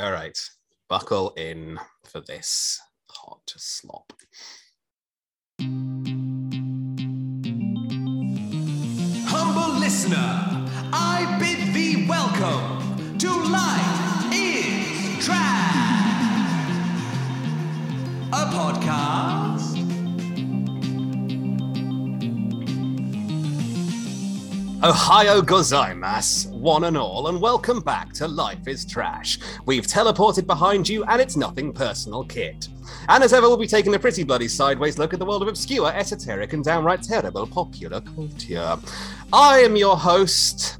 All right, buckle in for this hot slop. Humble listener, I bid thee welcome to Life is Trash, a podcast Ohayo gozaimasu, one and all, and welcome back to Life is Trash. We've teleported behind you, and it's nothing personal, kid. And as ever, we'll be taking a pretty bloody sideways look at the world of obscure, esoteric, and downright terrible popular culture. I am your host,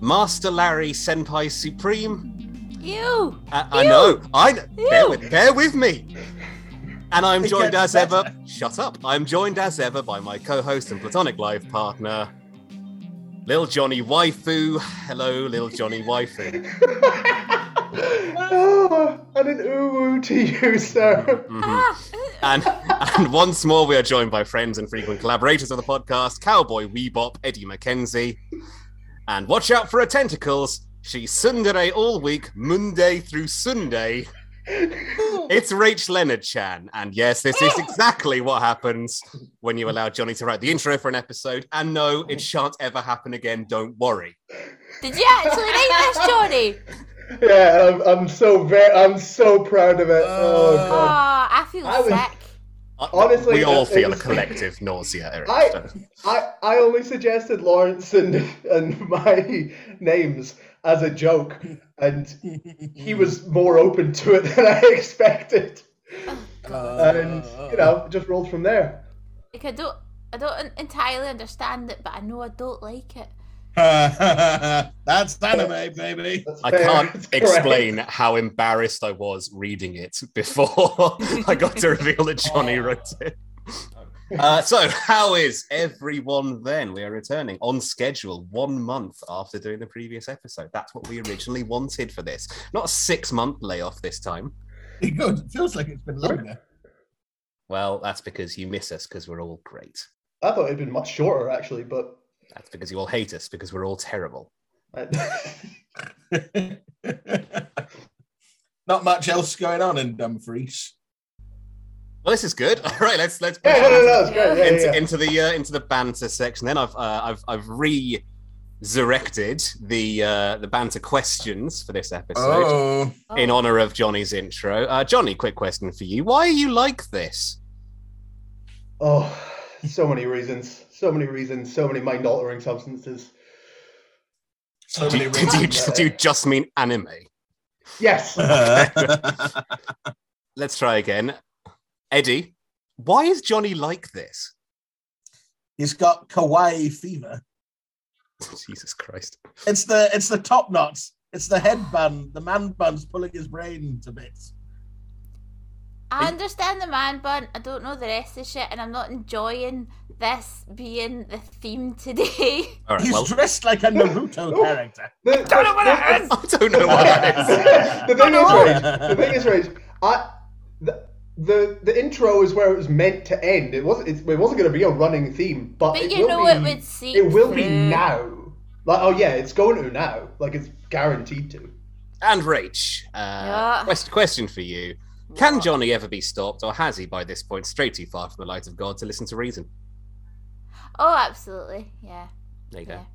Master Larry Senpai Supreme. You. Uh, I, I know. I bear with, bear with me. And I'm joined as better. ever. Shut up. I'm joined as ever by my co-host and platonic life partner, Lil Johnny Waifu. Hello, Lil Johnny Waifu. oh, and an uwu to you, sir. Mhm. Ah. And and once more, we are joined by friends and frequent collaborators of the podcast, Cowboy Weebop, Eddie McKenzie. And watch out for her tentacles. She's Sundere all week, Monday through Sunday. It's Rach Leonard Chan, and yes, this is exactly what happens when you allow Johnny to write the intro for an episode. And no, it shan't ever happen again. Don't worry. Did you actually write this, Johnny? Yeah, I'm, I'm so very, I'm so proud of it. oh Oh. I feel I was- sick. Uh, Honestly, we all it feel a collective nausea. Eric. I, I, I only suggested Lawrence and and my names as a joke, and he was more open to it than I expected, oh, and you know, just rolled from there. Like I don't, I don't entirely understand it, but I know I don't like it. That's anime, baby. That's I can't explain how embarrassed I was reading it before I got to reveal that Johnny oh. wrote it. Uh, so, how is everyone then? We are returning on schedule one month after doing the previous episode. That's what we originally wanted for this. Not a six month layoff this time. Good. It feels like it's been longer. Well, that's because you miss us because we're all great. I thought it'd been much shorter actually, but That's because you all hate us because we're all terrible. Not much else going on in Dumfries. Well, this is good. All right, let's let's yeah, no, no, no, it's great. Yeah, into, yeah, yeah. into the uh, into the banter section. Then I've uh, I've I've resurrected the uh, the banter questions for this episode Oh, in honor of Johnny's intro. Uh, Johnny, quick question for you: Why are you like this? Oh, so many reasons. So many reasons. So many mind altering substances. so Do many you, do, you, reasons. do you just mean anime? Yes. Let's try again. Eddie, why is Johnny like this? He's got kawaii fever. Jesus Christ! It's the it's the top knots. It's the headband. The man bun's pulling his brain to bits. I understand the man bun. I don't know the rest of shit, and I'm not enjoying this being the theme today. All right, He's well, dressed like a Naruto character. The, don't know what it is. I don't know what that is. the thing is. Rage, the thing is, Rage, I the, the the intro is where it was meant to end. It wasn't. It, it wasn't going to be a running theme, but, But it you will know be, it would seep It will be now. Like, oh yeah, it's going to now. Like it's guaranteed to. And Rach, uh, Yeah. quest- question for you. Can Johnny ever be stopped, or has he by this point strayed too far from the light of God to listen to reason? Oh, absolutely. Yeah. There you go.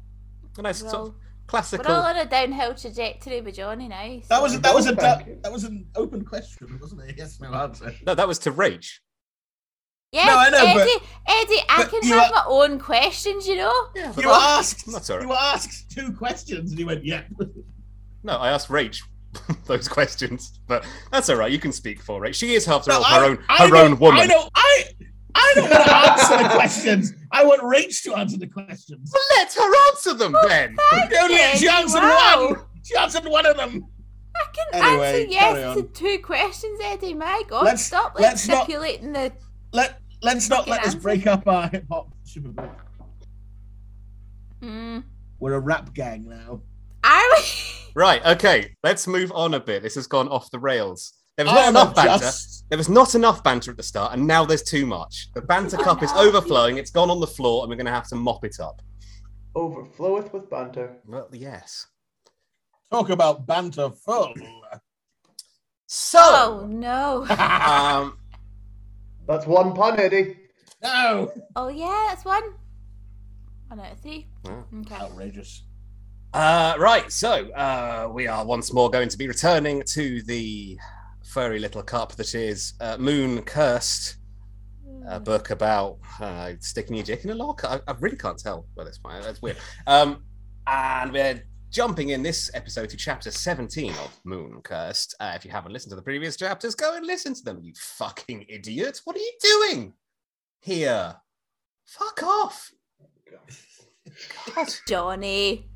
A nice sort Well, of We're classical. all on a downhill trajectory with Johnny now. That so- was that was a Thank you. that was an open question, wasn't it? Yes, no answer. No, that was to Rach. Yeah, No, I know, but- Eddie, Eddie, I but can have are- my own questions, you know? Yeah, You were asked. That's all right. You asked two questions, and he went, "Yeah." No, I asked Rach those questions, but that's all right. You can speak for Rach. She is, after No, all, I- her own I her don't- own woman. I don't. I. I don't want to answer the questions. I want Rach to answer the questions. Well, let her answer them then. Only she answered wow. one. She answered one of them. I can Anyway, answer yes on. to two questions, Eddie. My God, Let's- stop like let's not- the. Let Let's not Fucking let this answer. break up our hip hop super group. Mm. We're a rap gang now. Are we? Right. Okay. Let's move on a bit. This has gone off the rails. There was not am enough banter. just- There was not enough banter at the start, and now there's too much. The banter cup is overflowing. It's gone on the floor, and we're going to have to mop it up. Overfloweth with banter. Well, yes. Talk about banter full. So, Oh no. um, That's one pun, Eddie. no. Oh yeah, that's one. One out of three. Okay. Outrageous. uh, right. So, uh, we are once more going to be returning to the furry little cup that is uh, Moon Cursed, a book about uh, sticking your dick in a lock. I, I really can't tell where this point. That's weird. Um, and we're jumping in this episode to chapter 17 of Moon Cursed. Uh, if you haven't listened to the previous chapters, go and listen to them, you fucking idiot. What are you doing here? Fuck off. God. Johnny.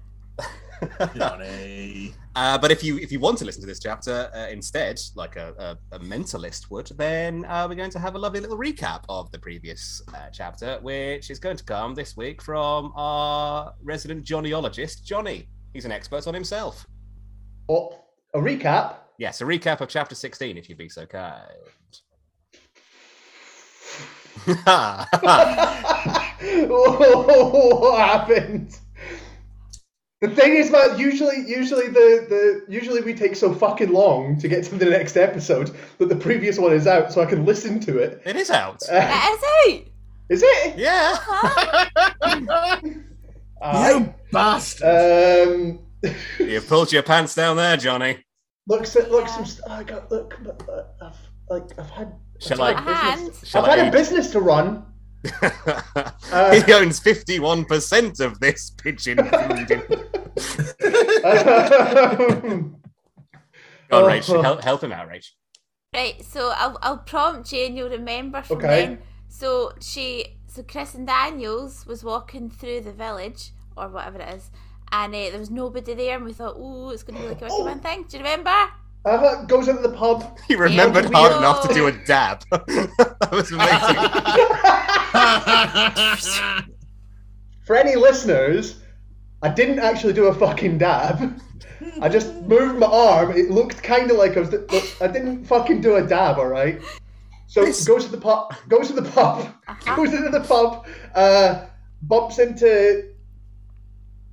Johnny. Uh, but if you if you want to listen to this chapter uh, instead, like a, a, a mentalist would, then uh, we're going to have a lovely little recap of the previous uh, chapter, which is going to come this week from our resident Johnnyologist, Johnny. He's an expert on himself. Oh, a recap. Yes, a recap of chapter 16, if you'd be so kind. what happened? The thing is, man, usually, usually the, the usually we take so fucking long to get to the next episode that the previous one is out, so I can listen to it. it is out. Uh, That is out. is it? Yeah. Aye. you bastard. Um, You've pulled your pants down there, Johnny. look, so- look, some. st- I got look. uh, I've like I've had. Shall I've I- had A a business- I've had I- a business to run. He owns 51% of this pigeon food. Um, Go on, Rach. Oh. Help, help him out, Rach. Right, so I'll I'll prompt you and you'll remember from Okay. then. So she so Kristen Daniels was walking through the village or whatever it is, and uh, there was nobody there, and we thought, oh, it's going to be like a Oh. recommend thing. Do you remember? Uh, goes into the pub. He remembered we hard go. enough to do a dab. that was amazing. For any listeners, I didn't actually do a fucking dab. I just moved my arm. It looked kind of like I was. I didn't fucking do a dab. All right. So This- goes to the pub. Goes to the pub. Uh-huh. Goes into the pub. Uh, bumps into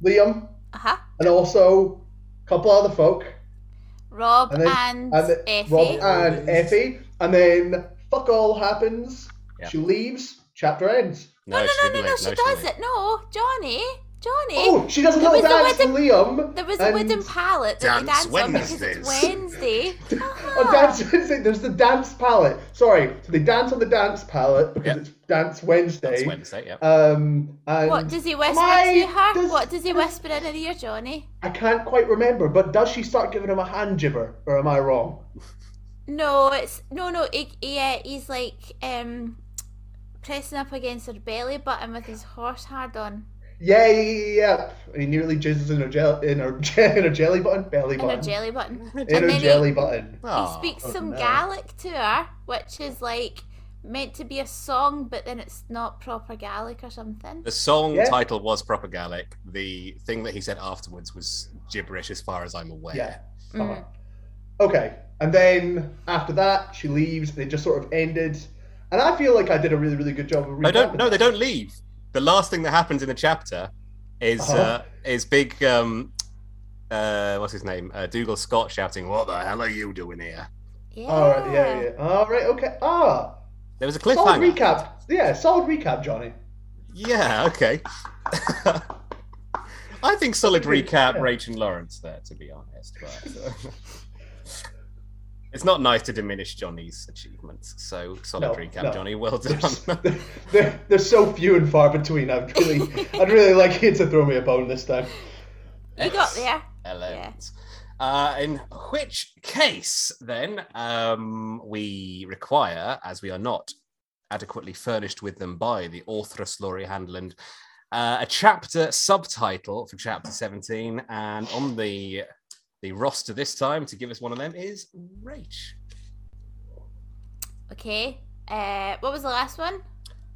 Liam Uh huh. and also a couple other folk. Rob And and, then- and then Effie. Rob and Effie, and then fuck all happens. Yeah. She leaves. Chapter ends. no, no, she no, no, didn't no, she she does didn't it. No, Johnny, Johnny. Oh, she doesn't There little was a dance to wooden- Liam. There was a and- wooden pallet that we Dance danced on because it's Wednesdays. Wednesday. Oh, dance Wednesday. There's the dance pallet. Sorry, so they dance on the dance pallet because Yep. it's Dance Wednesday. That's Wednesday, yeah. Um, and What does he whisper to her? does- what does he whisper in her ear, Johnny? I can't quite remember, but does she start giving him a hand jibber, or am I wrong? No, it's no, no. He, he, uh, he's like um pressing up against her belly button with his horse hard on Yeah, yeah, yeah, yeah. And he nearly jizzes in her gel in her in her jelly button, belly and her button, jelly button. in and her jelly he, button. he Aw. speaks oh some no. Gaelic to her, which is like meant to be a song, but then it's not proper Gaelic or something. The song Yeah. title was proper Gaelic. The thing that he said afterwards was gibberish, as far as I'm aware. Yeah. Mm. Uh-huh. Okay, and then after that, she leaves. They just sort of ended, and I feel like I did a really, really good job of. They don't. recapping No, they don't leave. The last thing that happens in the chapter is Uh-huh. uh, is big. Um, uh, what's his name? Uh, Dougal Scott shouting, "What the hell are you doing here?" Yeah. All right, yeah, yeah. All right, okay. Ah, There was a cliffhanger. solid recap. Yeah, solid recap, Johnny. Yeah. Okay. I think solid recap, yeah. Rach and Lawrence there, to be honest. But, uh, it's not nice to diminish Johnny's achievements. So solid No, recap, no. Johnny. Well done. There's, they're, they're so few and far between. I'd really, I'd really like you to throw me a bone this time. You got there. Excellent. Uh, in which case, then, um, we require, as we are not adequately furnished with them by the authoress Lori Handeland, uh, a chapter subtitle for chapter 17. And on the the roster this time to give us one of them is Rach. Okay. Uh, what was the last one?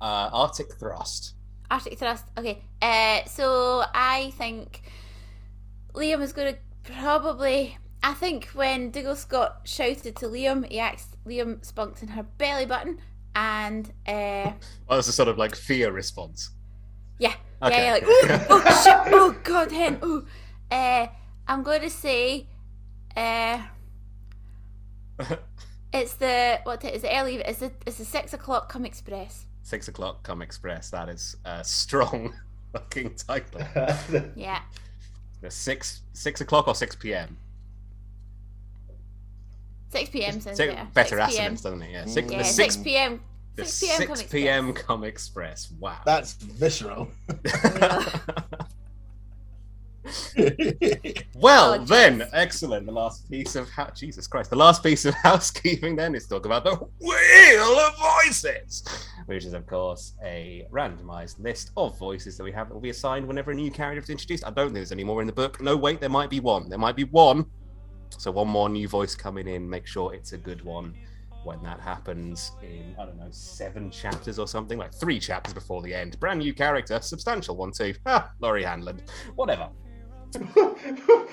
Uh, Arctic Thrust. Arctic Thrust. Okay. Uh, so I think Liam is going to probably. I think when Dougal Scott shouted to Liam, he asked Liam spunked in her belly button, and uh, Oh, that's a sort of like fear response. yeah, Okay. yeah, yeah, like oh, oh shit, oh god, hen, oh. Uh, I'm going to say, uh, it's the what ti- is it early? It's the it's the six o'clock come express. Six o'clock come express. That is a strong fucking title. Yeah, The six six o'clock or six p.m. six p.m. sounds Six- better. better 6 p.m. assonance, doesn't it? Yeah. Six, Yeah, the six six, p.m. the 6 p.m. come six p.m. express. come express. Wow. That's visceral. well, Oh, then, excellent. The last piece of hou- Jesus Christ, the last piece of housekeeping then is talk about the wheel of voices, which is of course a randomized list of voices that we have that will be assigned whenever a new character is introduced. I don't think there's any more in the book. No, wait, there might be one. There might be one. So one more new voice coming in. Make sure it's a good one. When that happens in I don't know seven chapters or something, like three chapters before the end, brand new character, substantial one too. Ah, Lori Hanlon, whatever.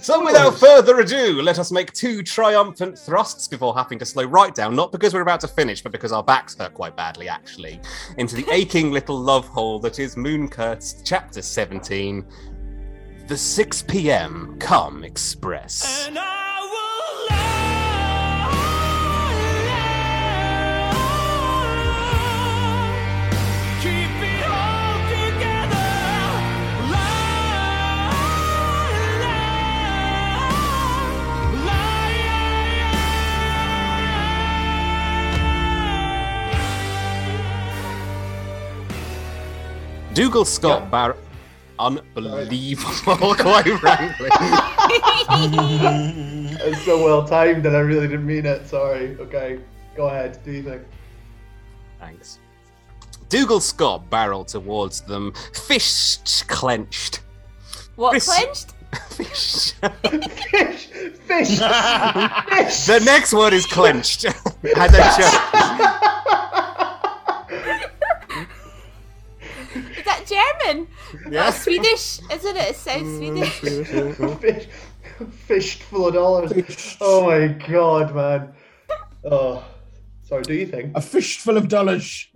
So, without further ado, let us make two triumphant thrusts before having to slow right down, not because we're about to finish, but because our backs hurt quite badly, actually, into the aching little love hole that is Moon Cursed Chapter 17 The 6 p.m. Come Express. Dougal Scott Yeah. Bar. Unbelievable, quite frankly. It's so well timed and I really didn't mean it. Sorry. Okay, go ahead. Do you think? Thanks. Dougal Scott barreled towards them, fists clenched. What Chris- clenched? Fish. Fish! Fish! Fish! the next word is clenched. and then Is that German? yeah. Or Swedish? Isn't it? It sounds Swedish. Fish! Fished full of dollars. Oh my god, man. Oh. Sorry, do you think? A fish full of dollars.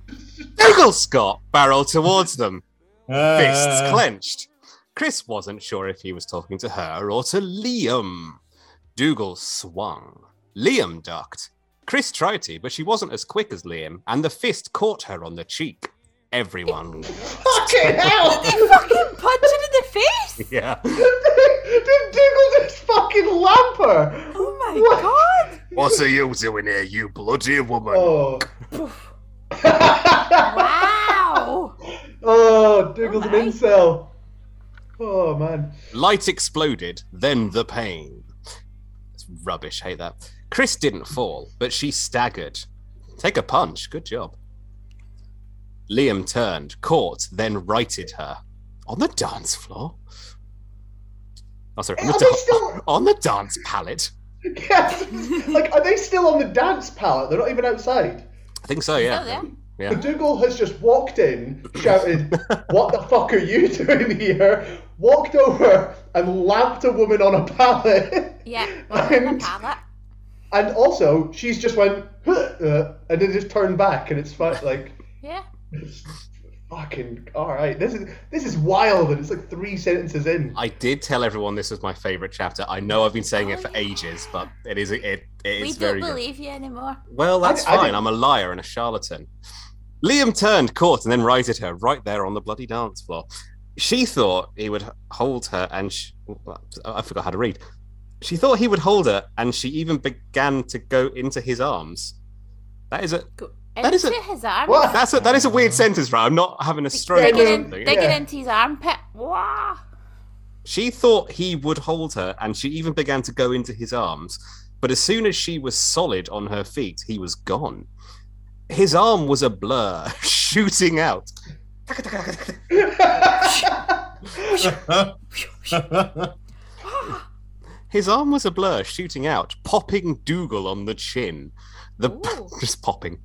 Dougal Scott barreled towards them, fists Uh, clenched. Chris wasn't sure if he was talking to her or to Liam. Dougal swung. Liam ducked. Chris tried to, but she wasn't as quick as Liam, and the fist caught her on the cheek. Everyone. Fucking hell! They fucking punch it in the face! yeah. Did Dougal just fucking lamp her? Oh my What? god! What are you doing here, you bloody woman? Oh. Wow! oh, Dougal's an incel. Oh man. Light exploded, then the pain. It's rubbish, hate that. Chris didn't fall, but she staggered. Take a punch, good job. Liam turned, caught, then righted her. On the dance floor? Oh, sorry, on the, da- still- on the dance pallet? Yes. like, are they still on the dance pallet? They're not even outside. I think so, yeah. Still there. Yeah. Dougal has just walked in, shouted, "What the fuck are you doing here?" Walked over and lamped a woman on a pallet. Yeah, on the And- pallet. And also, she's just went, "Huh," uh, and then just turned back, and it's fine. Like, Yeah. It's fucking all right. This is this is wild, and it's like three sentences in. I did tell everyone this was my favourite chapter. I know I've been saying it Oh, for yeah. ages, but it is it, it We is don't very good. believe you anymore. Well, that's I- I fine. didn't- I'm a liar and a charlatan. Liam turned, caught, and then righted her right there on the bloody dance floor. She thought he would hold her, and sh I forgot how to read. She thought he would hold her, and she even began to go into his arms. That is a That is a- his arm. What? that's a that is a weird sentence, right? I'm not having a stroke Digging, in, digging Yeah. into his armpit. Wow. She thought he would hold her, and she even began to go into his arms. But as soon as she was solid on her feet, he was gone. His arm was a blur, shooting out. His arm was a blur, shooting out, popping Dougal on the chin. The Ooh. just popping.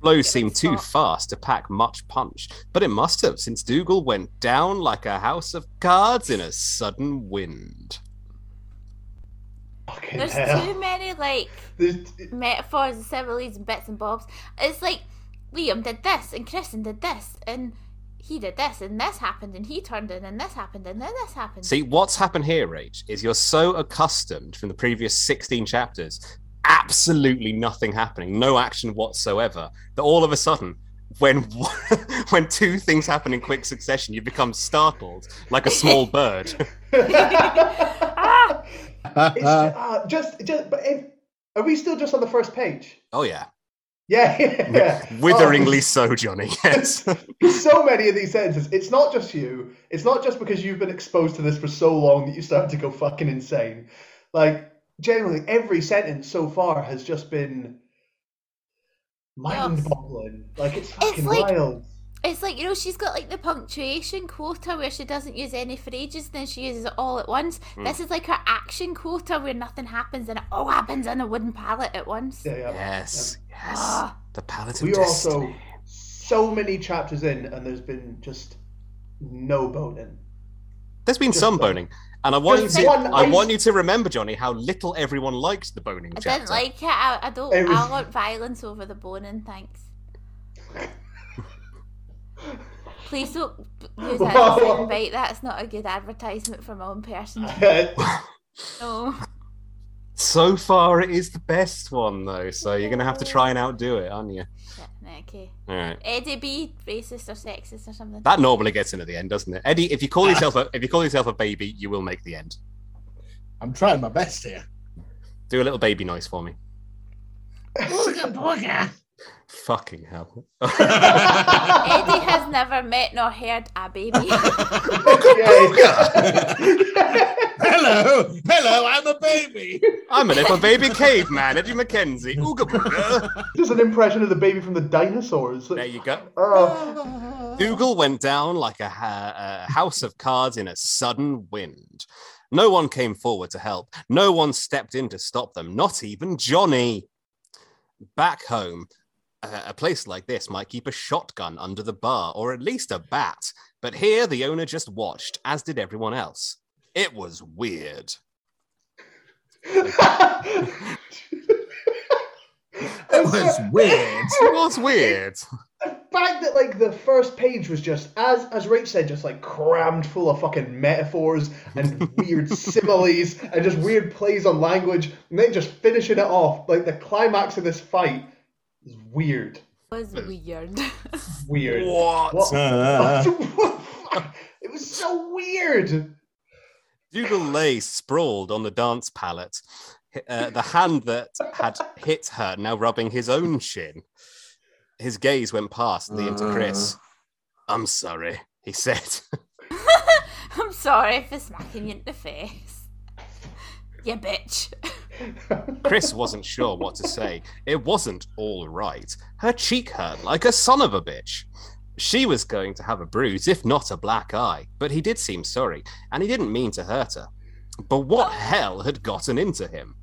The blow seemed too fast to pack much punch, but it must have, since Dougal went down like a house of cards in a sudden wind. Fucking There's hell. too many like There's- metaphors and similes and bits and bobs. It's like Liam did this and Kristen did this and he did this and this happened and he turned in and this happened and then this happened. See, what's happened here, Rach, is you're so accustomed from the previous 16 chapters, absolutely nothing happening, no action whatsoever, that all of a sudden, when when two things happen in quick succession, you become startled like a small bird. ah, It's just, uh, just, just, but if, are we still just on the first page? Oh yeah, Yeah, yeah. witheringly so, Johnny. Yes. Oh, so many of these sentences. It's not just you. It's not just because you've been exposed to this for so long that you start to go fucking insane. Like, generally, every sentence so far has just been mind-boggling. Like, it's fucking like- wild. it's like you know she's got like the punctuation quota where she doesn't use any phrases and then she uses it all at once. Hmm. This is like her action quota where nothing happens and it all happens on a wooden pallet at once. Yeah, yeah. Yes, yes. Ah. The palette of We are also so many chapters in, and there's been just no boning. There's been just some like- boning, and I want you to. one I ice- want you to remember, Johnny, how little everyone likes the boning I chapter. didn't like it. I, I don't. It was- I want violence over the boning. Thanks. Please don't use that as a. That's not a good advertisement for my own person. No. So far, it is the best one, though. So you're gonna have to try and outdo it, aren't you? Shit, Okay. All right. Eh, Eddie B, racist or sexist or something. That normally gets into the end, doesn't it? Eddie, if you call yourself a if you call yourself a baby, you will make the end. I'm trying my best here. Do a little baby noise for me. Booga booga. Fucking hell. Eddie has never met nor heard a baby. hello, hello, I'm a baby. I'm a little baby caveman, Eddie Mackenzie. Ooga booga. Just an impression of the baby from the dinosaurs. There you go. Oh, Dougal went down like a, ha- a house of cards in a sudden wind. No one came forward to help. No one stepped in to stop them, not even Johnny. Back home, a, place like this might keep a shotgun under the bar or at least a bat. But here, the owner just watched, as did everyone else. It was weird. It was weird. It was weird. the fact that like the first page was just as as Rach said, just like crammed full of fucking metaphors and weird similes and just weird plays on language, and then just finishing it off like the climax of this fight weird, was weird. weird. What? What? Uh, it was so weird. Dougal lay sprawled on the dance pallet, uh, the hand that had hit her now rubbing his own shin. His gaze went past Liam to Chris. I'm sorry, he said. I'm sorry for smacking you in the face. You bitch. Chris wasn't sure what to say. It wasn't all right. Her cheek hurt like a son of a bitch. She was going to have a bruise, if not a black eye, but he did seem sorry, and he didn't mean to hurt her. But what hell had gotten into him?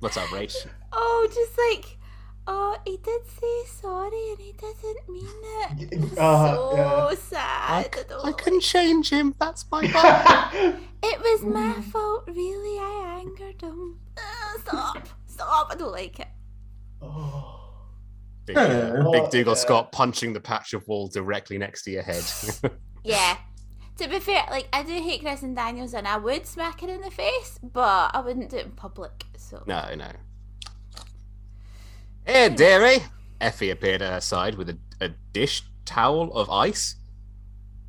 What's up, Rach? Oh, just like, oh, he did say sorry and he didn't mean it. It Uh, so yeah. sad. I, don't I couldn't change him. That's my fault. It was my Mm. fault, really. I angered him. Uh, stop. Stop. I don't like it. Oh. Big, uh, big Oh, Dougal yeah. Scott punching the patch of wall directly next to your head. Yeah. To be fair, like, I do hate Chris and Daniels and I would smack it in the face, but I wouldn't do it in public, so. no, no. Here, dearie. Effie appeared at her side with a, a dish towel of ice.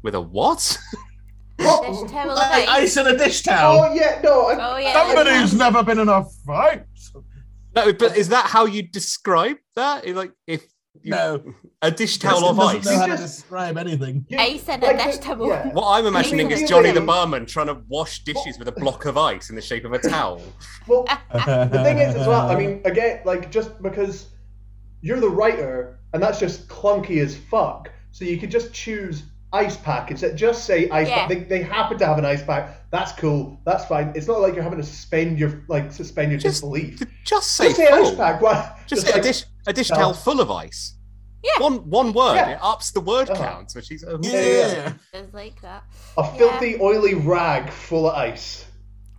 With a what? Dish Oh, towel of Like ice. ice in a dish towel. oh yeah, no. I, Oh, yeah. Somebody who's never been in a fight. no, but is that how you describe that? Like, if you, No. a dish towel of Doesn't ice. know how to describe anything. you- Ice in a dish uh, towel. yeah. What I'm imagining is Johnny the you- barman trying to wash dishes with a block of ice in the shape of a towel. Well, the thing is as well. I mean, again, like just because you're the writer, and that's just clunky as fuck. So you could just choose ice pack instead. Just say ice Yeah. pack. They, they happen to have an ice pack. That's cool. That's fine. It's not like you're having to suspend your like suspend your Just- disbelief. Just say, Just say ice pack. Why? Just, like- a dish, a dish towel full of ice. Yeah. One one word. Yeah. It ups the word Uh-huh. count. So she's um, Yeah. It's like that. A filthy, oily rag full of ice.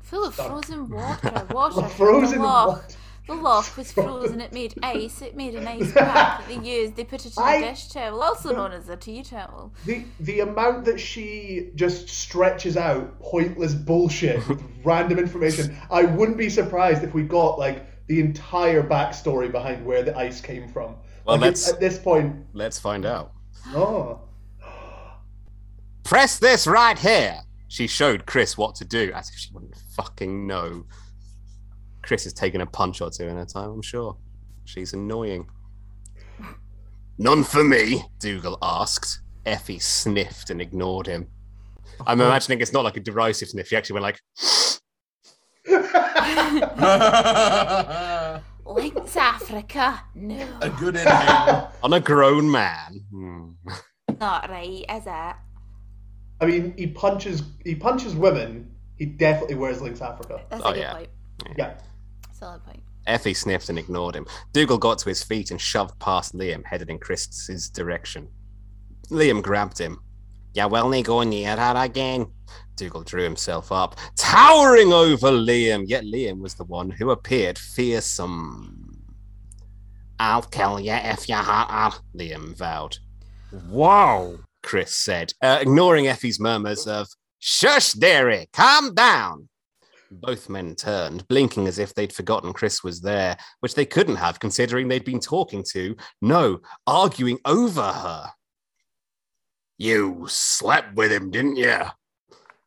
Full of Done. frozen water. Water. from Frozen the loch. water. The lock was frozen. It made ice. It made an ice pack that they used. They put it in a I- dish towel, also known as a tea towel. The the amount that she just stretches out pointless bullshit with random information, I wouldn't be surprised if we got like the entire backstory behind where the ice came from. Well, Like, let's- at this point. Let's find out. Oh, Press this right here. She showed Chris what to do, as if she wouldn't fucking know. Chris has taken a punch or two in her time, I'm sure. She's annoying. None for me, Dougal asked. Effie sniffed and ignored him. I'm uh-huh. imagining it's not like a derisive sniff. She actually went like, a Lynx Africa? No, A good inhale. on a grown man. Hmm. not right, is it? I mean, he punches he punches women. He definitely wears Lynx Africa. That's Oh, a good yeah. point. Yeah. Solid point. Effie sniffed and ignored him. Dougal got to his feet and shoved past Liam, headed in Chris's direction. Liam grabbed him. You will not go near her again. Dougal drew himself up, towering over Liam, yet Liam was the one who appeared fearsome. I'll kill you if you hurt her, Liam vowed. Wow, Chris said, uh, ignoring Effie's murmurs of, Shush, dearie, calm down. Both men turned, blinking as if they'd forgotten Chris was there, which they couldn't have, considering they'd been talking to, no, arguing over her. You slept with him, didn't you?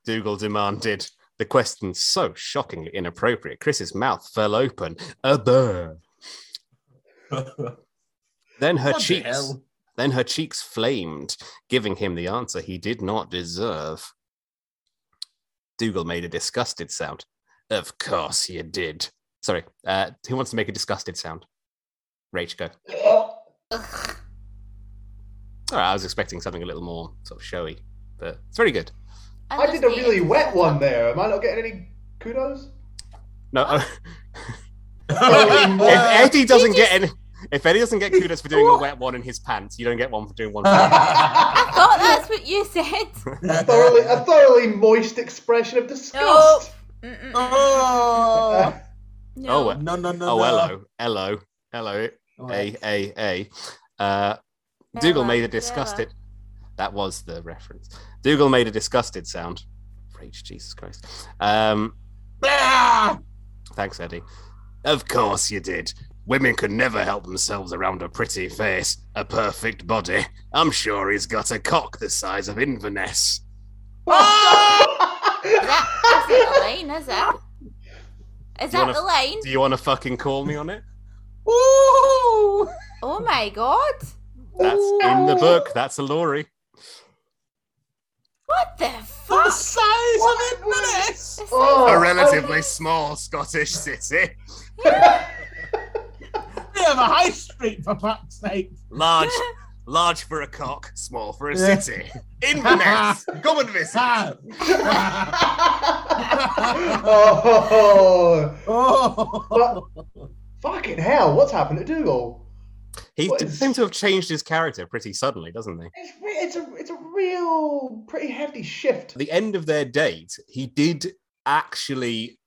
Dougal demanded. The question so shockingly inappropriate. Chris's mouth fell open. A burr. Then her What cheeks. hell? Then her cheeks flamed, giving him the answer he did not deserve. Dougal made a disgusted sound. Of course you did. Sorry, uh, who wants to make a disgusted sound? Rach, go. All right, I was expecting something a little more sort of showy, but it's very good. I did a really wet one there. Am I not getting any kudos? No, if Eddie doesn't He get any, if Eddie doesn't get kudos for doing a wet one in his pants, you don't get one for doing one. For I thought that's what you said. thoroughly, a thoroughly moist expression of disgust. Mm-mm. oh, No. Oh, well. no, no, no. oh, no. hello, hello, hello. A A A. Uh, Dougal Bella, made a Bella. disgusted. That was the reference. Dougal made a disgusted sound. Rage, Jesus Christ. Um, Ah! thanks, Eddie. Of course you did. Women can never help themselves around a pretty face, a perfect body. I'm sure he's got a cock the size of Inverness. Is that, that's not the line, is it? Is Do you that wanna- the line? Do you want to fucking call me on it? Ooh! Oh my god! That's in the book. That's a Lori. What the fuck? The fuck? size of Inverness! This Oh, A I- relatively small Scottish city. We have a high street for fuck's sake. Large, large for a cock, small for a Yeah. city. Inverness. Come and visit. Ah. oh, oh. fucking hell! What's happened to Dougal? He What d- is- seems to have changed his character pretty suddenly, doesn't he? It's, it's a it's a real pretty hefty shift. At the end of their date, he did actually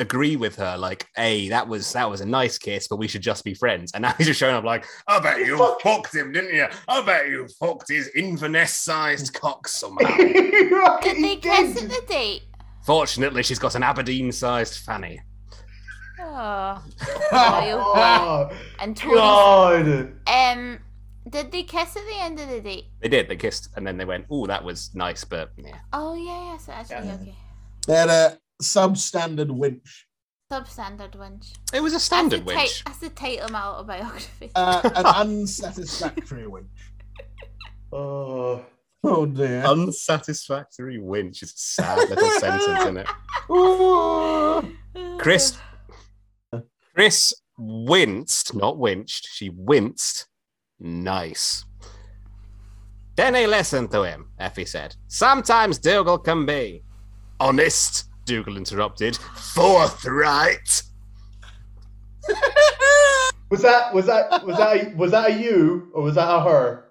agree with her, like, "Hey, that was that was a nice kiss, but we should just be friends." And now he's just showing up, like, "I bet you Fuck. fucked him, didn't you? I bet you fucked his Inverness-sized cock somehow." Did they kiss at the date? Fortunately, she's got an Aberdeen-sized fanny. Oh. Oh, And Tony. God. Um, did they kiss at the end of the date? They did. They kissed, and then they went, "Oh, that was nice, but yeah." Oh yeah, yeah. So actually, Yeah. okay. They're a substandard winch. Substandard winch. It was a That's standard the ti- winch. That's the title of my autobiography. Uh, an unsatisfactory winch. Oh. Oh dear. Unsatisfactory winch is a sad little sentence, isn't it? Ooh. Chris Chris winced, not winched. She winced. Nice. Denny listened to him, Effie said. Sometimes Dougal can be. Honest, Dougal interrupted. Forthright. Was that was that was that was that a you or was that a her?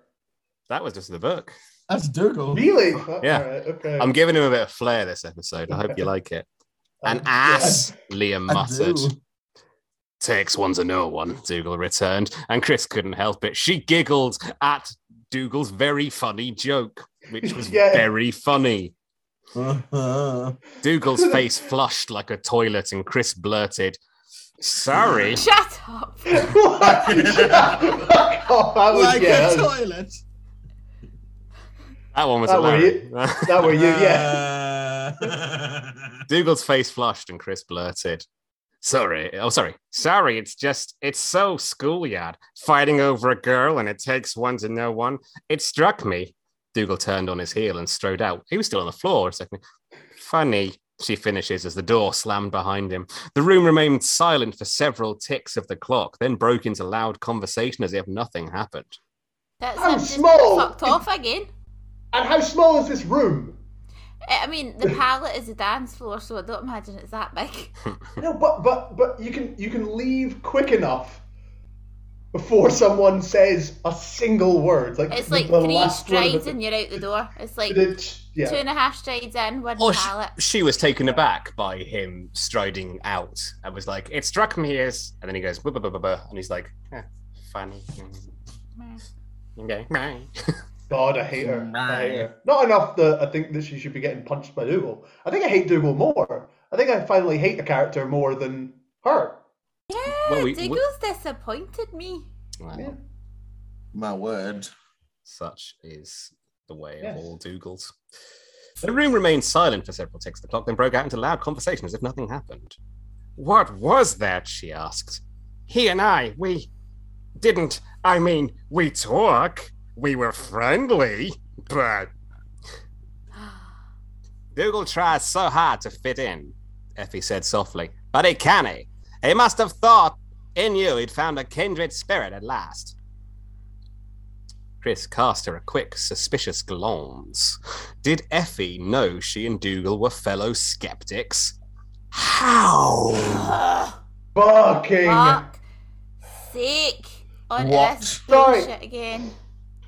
That was just the book. That's Dougal. Really? Yeah. Alright, okay. I'm giving him a bit of flair this episode. I hope you like it. An Um, ass, Liam I muttered. Do. Takes one to know one, Dougal returned, and Chris couldn't help it. She giggled at Dougal's very funny joke, which was Yeah. very funny. Uh-huh. Dougal's face flushed like a toilet, and Chris blurted, Sorry. Shut up. oh, that was, like yeah, a toilet. That one was That were hilarious. that were you, yeah. Dougal's face flushed, and Chris blurted, Sorry. Oh, sorry. Sorry. It's just, it's so schoolyard. Fighting over a girl, and it takes one to know one. It struck me. Dougal turned on his heel and strode out. He was still on the floor a second. Funny, she finishes as the door slammed behind him. The room remained silent for several ticks of the clock, then broke into loud conversation as if nothing happened. That's How small? fucked off again. And how small is this room? I mean, the pallet is a dance floor, so I don't imagine it's that big. No, but but but you can you can leave quick enough before someone says a single word. Like It's like the three last strides and you're out the door. It's like It- yeah. two and a half strides in, one Oh, sh- pallet. she was taken aback by him striding out. I was like, it struck me as, and then he goes, "Buh, buh, buh, buh, buh," and he's like, eh, funny. Okay. God, I hate her. I hate her. Not enough that I think that she should be getting punched by Dougal. I think I hate Dougal more. I think I finally hate the character more than her. Yeah, Well, we- we- Dougal's disappointed me. Well, Yeah. My word. Such is the way Yes. of all Dougals. The room remained silent for several ticks of the clock, then broke out into loud conversation as if nothing happened. What was that? she asked. He and I, we didn't, I mean, we talk. We were friendly, but. Dougal tries so hard to fit in, Effie said softly, but he can't. Eh? He must have thought in you he'd found a kindred spirit at last. Chris cast her a quick, suspicious glance. Did Effie know she and Dougal were fellow skeptics? How? Fucking. Fuck sake. On What? this Sorry. again.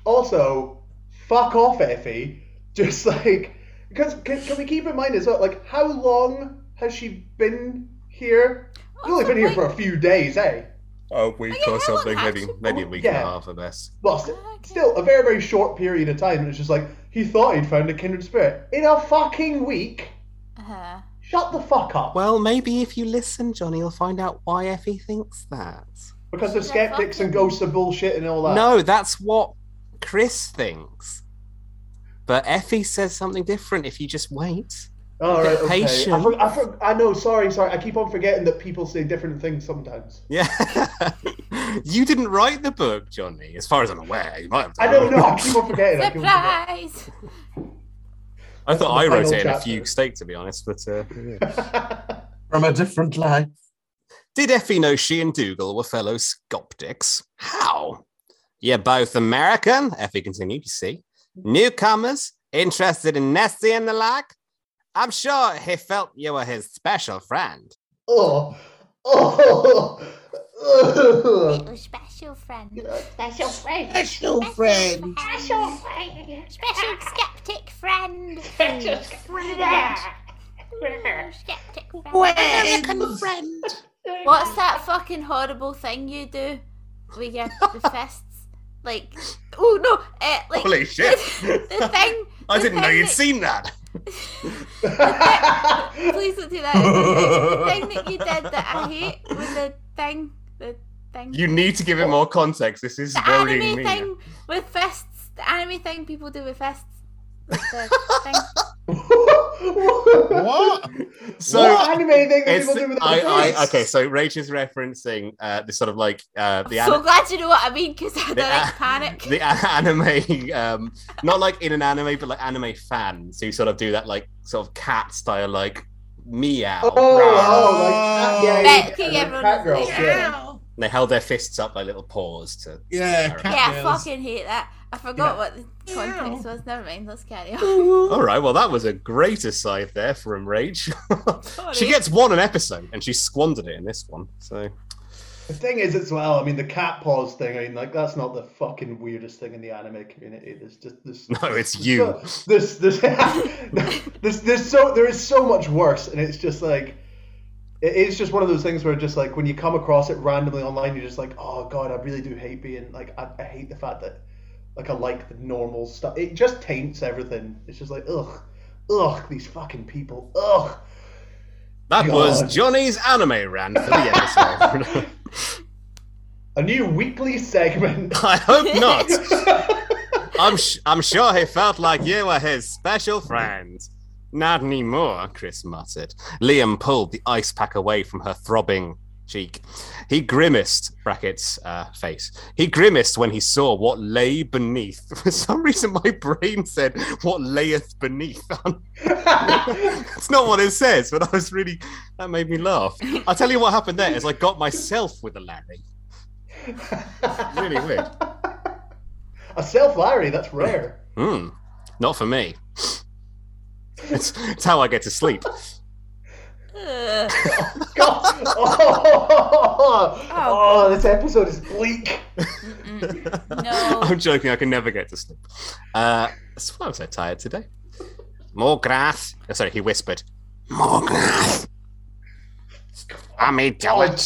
Also, fuck off, Effie. Just like because can, can we keep in mind as well? Like, how long has she been here? She's only been here for a few days, eh? A week Okay, or something, maybe maybe a week and a half at best. Well, st- Okay. still a very very short period of time. It's just like he thought he'd found a kindred spirit in a fucking week. Uh-huh. Shut the fuck up. Well, maybe if you listen, Johnny, you'll find out why Effie thinks that. because the She's skeptics and ghosts are bullshit and all that. No, that's what Chris thinks. But Effie says something different if you just wait. All right, okay. I, Patient. for, I, for, I know. Sorry, sorry. I keep on forgetting that people say different things sometimes. Yeah. you didn't write the book, Johnny, as far as I'm aware. You might have I don't know. I keep on forgetting. I keep on forgetting. Surprise! I thought I wrote final it in a chapter. fugue state, to be honest. But uh, yeah. From a different life. did Effie know she and Dougal were fellow skeptics? How? You're both American, if Effie continued. You see, newcomers interested in Nessie and the like. I'm sure he felt you were his special friend. oh, oh, oh. Little special friend. Special friend. Special friend. Special friend. Special skeptic friend. Special friend. Ooh, skeptic friend. friend. What's that fucking horrible thing you do with your the fists? Like, oh no, uh, like Holy shit. The, the thing. I the didn't know you'd that- seen that. Please don't do that. The, the thing that you did that I hate was the thing, the thing. You need to give it more context. This is the anime me. thing with fists. The anime thing people do with fists. The thing. What? So what anime thing that it's, people do with I, their I, okay, so Rach is referencing uh, this sort of like uh, the so anime. glad you know what I mean because I The don't like panic. the anime, um, not like in an anime, but like anime fans who sort of do that like sort of cat style, like meow. Oh, rawr. oh, like yeah, yeah, yeah, everyone cat is girls, like, yeah. And they held their fists up like little paws to. Yeah, cat yeah, I fucking hate that. I forgot what the context was. Never mind. Let's carry on. All right, well that was a great aside there from Rage. she gets one an episode, and she squandered it in this one. So The thing is, as well, I mean, the cat paws thing. I mean, like that's not the fucking weirdest thing in the anime community. There's just this. no, it's you. This this this there's so there is so much worse, and it's just like it is just one of those things where just like when you come across it randomly online, you're just like, oh god, I really do hate being like I, I hate the fact that like I like the normal stuff. It just taints everything. It's just like ugh, ugh, these fucking people, ugh. That was Johnny's anime rant for the episode. A new weekly segment. I hope not. I'm sh- I'm sure he felt like you were his special friend. Not anymore, Chris muttered. Liam pulled the ice pack away from her throbbing cheek. He grimaced, brackets, uh, face. He grimaced when he saw what lay beneath. For some reason, my brain said, What layeth beneath? it's not what it says, but I was really, that made me laugh. I'll tell you what happened there is I got myself with a Larry. Really weird. A self Larry, that's rare. Hmm, not for me. It's, it's how I get to sleep. Ugh. Oh, oh, this episode is bleak. No. I'm joking. I can never get to sleep. Uh, that's why I'm so tired today. More grass. Oh, sorry, he whispered. More grass. I made God.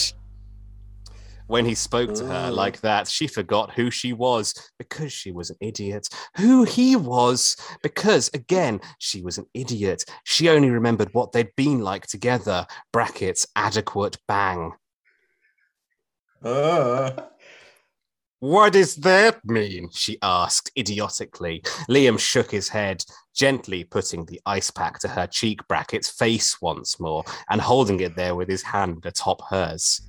When he spoke to her like that, she forgot who she was because she was an idiot. Who he was because, again, she was an idiot. She only remembered what they'd been like together. Brackets, adequate bang. Uh, What does that mean? she asked idiotically. Liam shook his head, gently putting the ice pack to her cheek bracket's face once more and holding it there with his hand atop hers.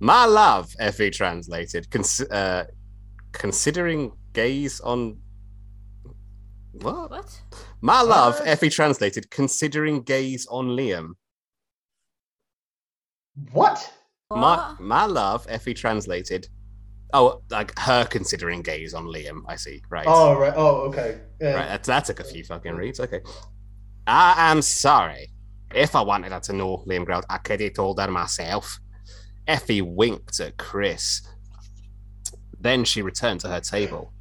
My love, Effie translated, cons- uh, considering gaze on. What? What? My love, What? Effie translated, considering gaze on Liam. What? My, my love, Effie translated. Oh, like her considering gaze on Liam. I see. Right. Oh right. Oh okay. Yeah. Right. That, that took a few fucking reads. Okay. I am sorry. If I wanted her to know, Liam growled, I could have told her myself. Effie winked at Chris. Then she returned to her table.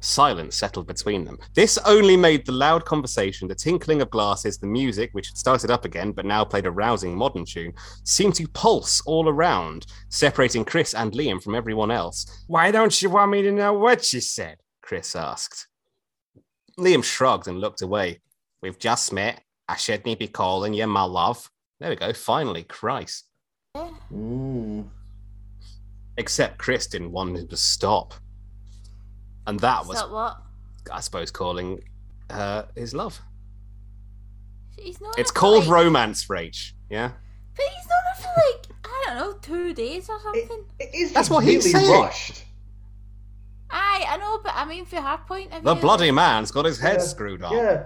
Silence settled between them. This only made the loud conversation, the tinkling of glasses, the music, which had started up again but now played a rousing modern tune, seem to pulse all around, separating Chris and Liam from everyone else. Why don't you want me to know what she said? Chris asked. Liam shrugged and looked away. We've just met. I shouldn't be calling you my love. There we go. Finally, Christ. Mm. Except Chris didn't want him to stop. And that was, Stop what? I suppose, calling her his love. He's not. It's called like, romance, Rach. Yeah? But he's not there for like I don't know two days or It, something. it is That's what he's really saying. rushed. Aye, I know, but I mean, for her point of The view, bloody man's got his head Yeah, screwed on. Yeah.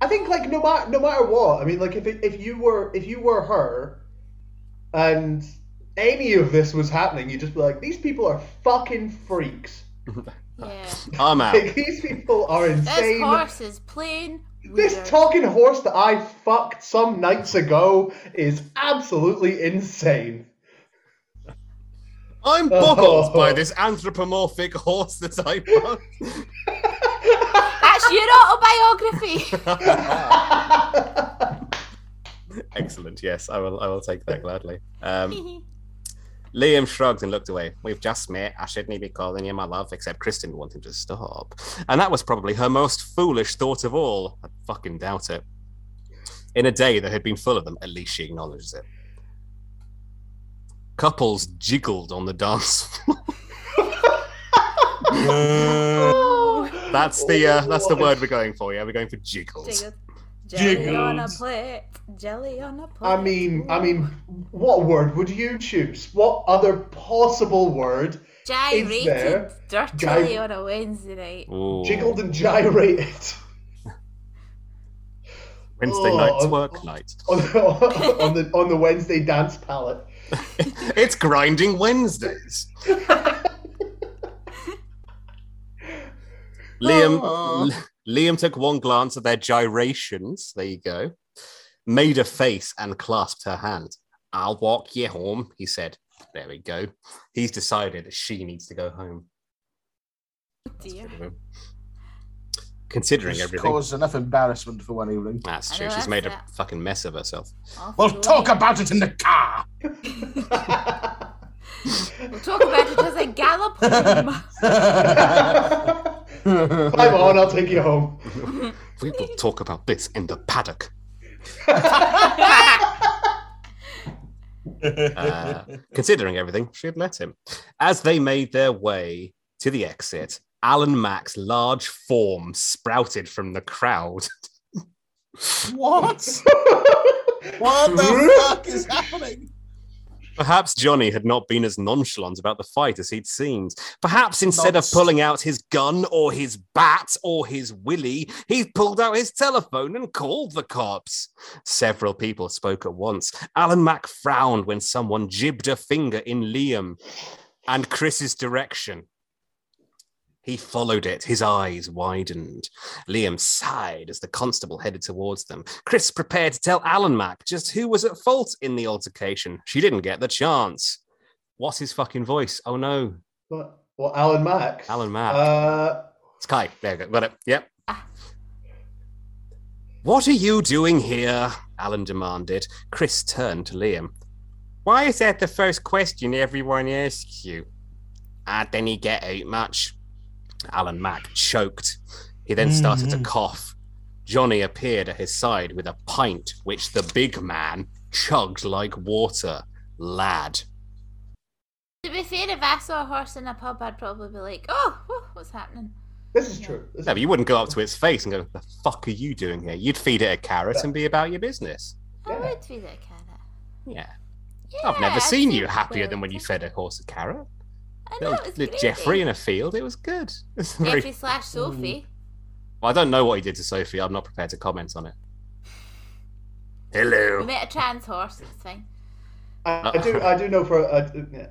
I think like no matter no matter what, I mean like if it, if you were if you were her, and any of this was happening, you'd just be like, these people are fucking freaks. Yeah. I'm out. Like, these people are insane. This insane. horse is plain This weird. talking horse that I fucked some nights ago is absolutely insane. I'm Oh. boggled by this anthropomorphic horse that I fucked. That's your autobiography. Excellent. Yes, I will. I will take that gladly. Um, Liam shrugged and looked away. We've just met. I shouldn't be calling you my love, except Kristen didn't him to stop. And that was probably her most foolish thought of all. I fucking doubt it. In a day that had been full of them, at least she acknowledges it. Couples jiggled on the dance floor. oh. That's the uh, that's the word we're going for. Yeah, we're going for jiggles. Jiggled. Jelly on a Jiggles. plate. Jelly on a plate. I mean, I mean, what word would you choose? What other possible word gyrated there. dirtily Gy- on a Wednesday night. Ooh. jiggled and gyrated Wednesday Oh, night I'm- twerk night. on the, on the on the Wednesday dance pallet? it's grinding Wednesdays. Liam Aw. L- Liam took one glance at their gyrations. There you go. Made a face and clasped her hand. I'll walk you home, he said. There we go. He's decided that she needs to go home. Oh, dear. Considering She's everything. caused enough embarrassment for one evening. That's true. She's that's made a it. fucking mess of herself. Off We'll you go. talk about it in the car. We'll talk about it as I gallop home. Climb on, I'll take you home. We will talk about this in the paddock. Uh, considering everything, she'd met him. As they made their way to the exit, Alan Mack's large form sprouted from the crowd. what? What the fuck is happening? Perhaps Johnny had not been as nonchalant about the fight as he'd seemed. Perhaps instead Nonce. of pulling out his gun or his bat or his willy, he pulled out his telephone and called the cops. Several people spoke at once. Alan Mack frowned when someone jibbed a finger in Liam and Chris's direction. He followed it, his eyes widened. Liam sighed as the constable headed towards them. Chris prepared to tell Alan Mack just who was at fault in the altercation. She didn't get the chance. What's his fucking voice? Oh no, What? Well, Alan Mack. Alan Mack. Uh, Sky. There you go. Got it. Yep. What are you doing here? Alan demanded. Chris turned to Liam. Why is that the first question everyone asks you? Ah, then he get out much. Alan Mack choked. He then started to Mhm. cough. Johnny appeared at his side with a pint, which the big man chugged like water. Lad. to be fair, if I saw a horse in a pub, I'd probably be like, "Oh, whew, what's happening?" this is true. This No, is- but you wouldn't go up to its face and go, "The fuck are you doing here?" You'd feed it a carrot and be about your business. I Yeah. would feed it a carrot. Yeah, Yeah, I've never I'd seen you happier than when you fed a horse a carrot. I know, Little, it was little great. Jeffrey in a field, it was good. It's very- Jeffrey slash Sophie. Well, I don't know what he did to Sophie. I'm not prepared to comment on it. Hello. We Hello. met a trans horse. It's fine. I, I do. I do know for. Uh, yeah.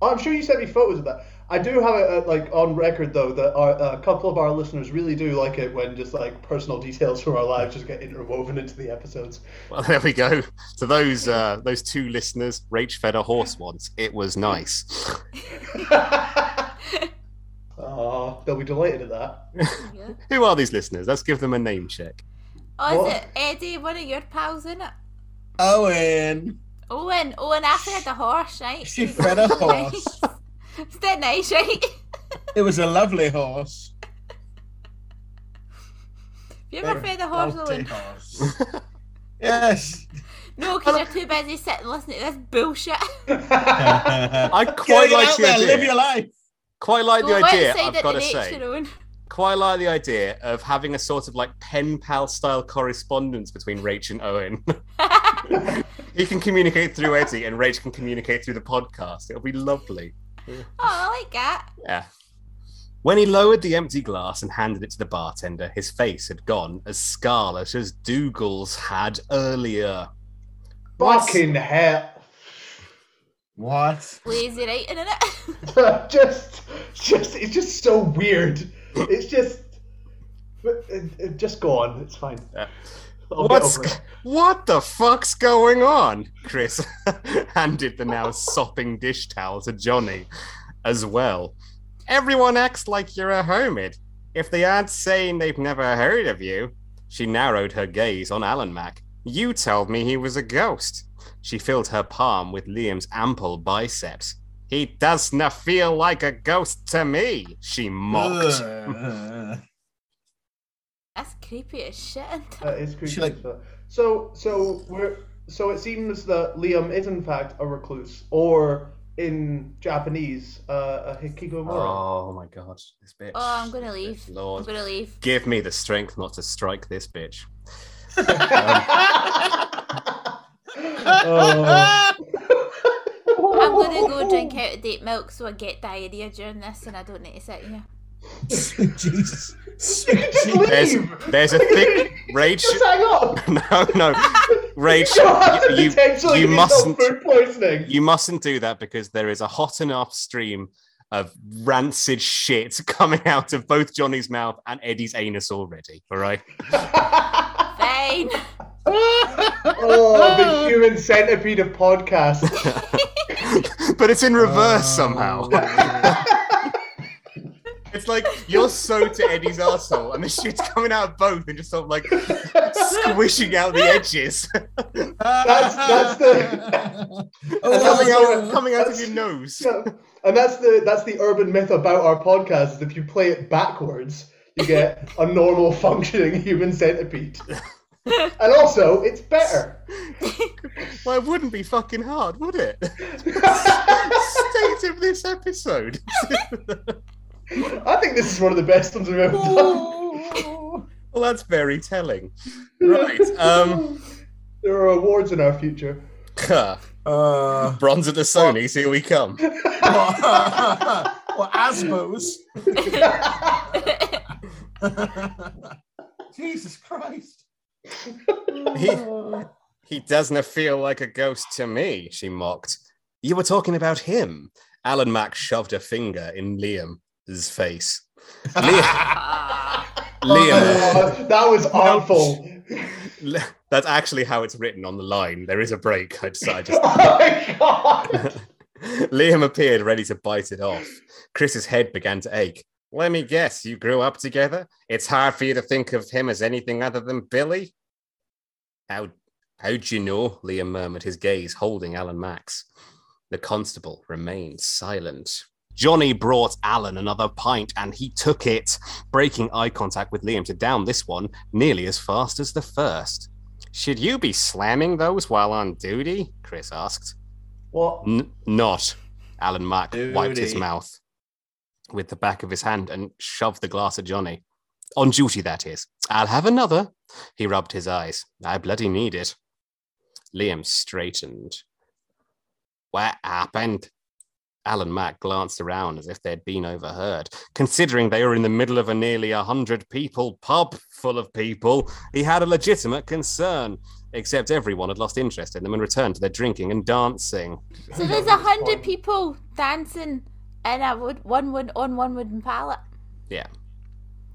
Oh, I'm sure you sent me photos of that. I do have it uh, like on record though that our, a couple of our listeners really do like it when just like personal details from our lives just get interwoven into the episodes. Well, there we go. To those uh, those two listeners, Rach fed a horse once. It was nice. Oh, they'll be delighted at that. Yeah. Who are these listeners? Let's give them a name check. Oh, What? is it Eddie, one of your pals in it? Owen, Owen. Owen after had a horse, right? she fed a horse. Nice. Is that nice, right? It was a lovely horse. Have you ever fed a horse, Owen? horse. yes. No, because you're too busy sitting listening to this bullshit. I I quite like out the there, idea. live your life. Quite like the idea. I've got to say. nature, quite like the idea of having a sort of like pen pal style correspondence between Rach and Owen. he can communicate through Eddie, and Rach can communicate through the podcast. It'll be lovely. Oh, I like that. Yeah. When he lowered the empty glass and handed it to the bartender, his face had gone as scarlet as Dougal's had earlier. Fucking hell! What? Lazy writing in it. just, just, it's just so weird. It's just, but, uh, uh, just go on. It's fine. Yeah. I'll get What's over what the fuck's going on? Chris handed the now sopping dish towel to Johnny as well. Everyone acts like you're a hermit. If they aren't saying they've never heard of you, she narrowed her gaze on Alan Mack. You told me he was a ghost. She filled her palm with Liam's ample biceps. He does not feel like a ghost to me, she mocked. Ugh. That's creepy as shit. That is creepy. Like- as fuck. So, so we're so it seems that Liam is in fact a recluse, or in Japanese, uh, a hikikomori. Oh my god, this bitch. Oh, I'm gonna leave. Lord. I'm gonna leave. Give me the strength not to strike this bitch. Oh. I'm gonna go drink out of date milk so I get diarrhea during this and I don't need to sit here. Jesus. You can just leave. There's there's a thick rage. Just hang on. No, no, rage. You don't have to You, you, potentially you get yourself mustn't. food poisoning. You mustn't do that because there is a hot enough stream of rancid shit coming out of both Johnny's mouth and Eddie's anus already. All right. Fine. oh, the human centipede of podcasts. but it's in reverse oh, somehow. Oh. It's it's like you're so to Eddie's arsehole, and the shit's coming out of both and just sort of like squishing out the edges, That's- that's the- Oh, coming out, coming out of your nose. Yeah, and that's the that's the urban myth about our podcast. Is if you play it backwards, you get a normal functioning human centipede. And also, it's better. Well, it wouldn't be fucking hard, would it? State of this episode. I think this is one of the best ones we've ever done. Well, that's very telling. Right. Um. There are awards in our future. Uh, Bronze at the Sony's. Here we come. well, Asmos. Jesus Christ. He, he doesn't feel like a ghost to me, she mocked. You were talking about him. Alan Mack shoved a finger in Liam's face. Liam, Liam, Oh, that was awful. That's actually how it's written on the line. There is a break. I just, I just Oh my god! Liam appeared ready to bite it off. Chris's head began to ache. Let me guess, you grew up together? It's hard for you to think of him as anything other than Billy? How how'd you know? Liam murmured, his gaze holding Alan Mack's. The constable remained silent. Johnny brought Alan another pint and he took it, breaking eye contact with Liam to down this one nearly as fast as the first. Should you be slamming those while on duty? Chris asked. What? N- not. Alan Mack wiped his mouth with the back of his hand and shoved the glass at Johnny. On duty, that is. I'll have another. He rubbed his eyes. I bloody need it. Liam straightened. What happened? Alan Mack glanced around as if they'd been overheard. Considering they were in the middle of a nearly a hundred people pub full of people, he had a legitimate concern. Except everyone had lost interest in them and returned to their drinking and dancing. So there's a hundred people dancing and I would, one wood on one wooden pallet. Yeah.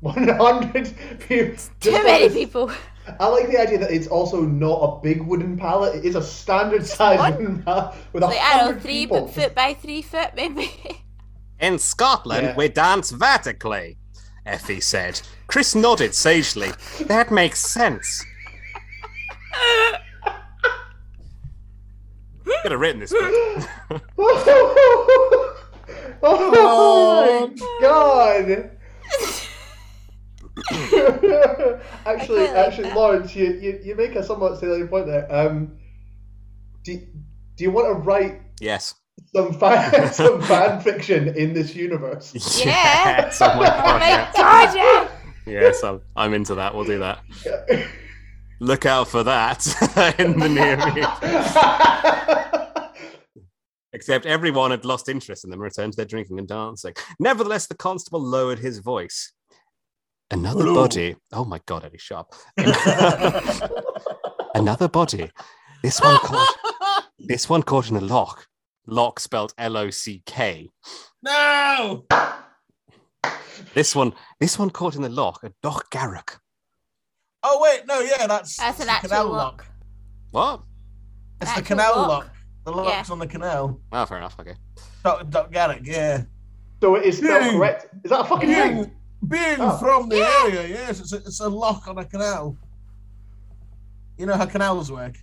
100 people. Too many people. I like the idea that it's also not a big wooden pallet. It is a standard size one. wooden pallet with a Like I know, hundred three people. foot by three foot maybe. In Scotland, Yeah. we dance vertically, Effie said. Chris nodded sagely. That makes sense. Could have written this book. oh my god! actually, quite like actually, that. Lawrence, you, you, you make a somewhat salient point there. Um, do, do you want to write Yes. some fan some fan fiction in this universe? Yeah. Yes, oh my God, yeah. yeah. Yes, I'm, I'm into that. We'll do that. Look out for that in the near future. Except everyone had lost interest in them and returned to their drinking and dancing. Nevertheless, the constable lowered his voice. Another Hello. body. Oh my god, Eddie Sharp. Another body. This one caught. This one caught in a lock. Lock spelled L-O-C-K. no. This one. This one caught in the lock. A Dochgarroch. Oh wait, no, yeah, that's That's an the actual canal lock. What? It's the canal lock. lock. The lock's Yeah. on the canal. Oh, fair enough. Okay. Doc, Dochgarroch, yeah. so it is spelled Yeah. correct. Is that a fucking thing? Being, being Oh. from the area, yes, it's a, it's a lock on a canal. You know how canals work.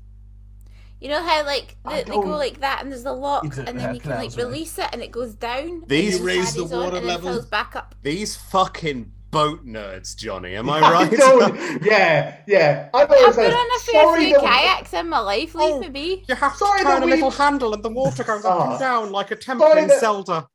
You know how like I they, they go like that and there's a lock and then you can like canals work. release it and it goes down. These- raise the carries on water and level. back up. These fucking boat nerds, Johnny. Am I I right? don't- yeah, yeah. I know I've it's been a- on a fair few that- kayaks in my life, leave Oh. me be. You have Sorry to that turn a we- little handle and the water goes up Ah. and down like a temple Sorry in that- Zelda.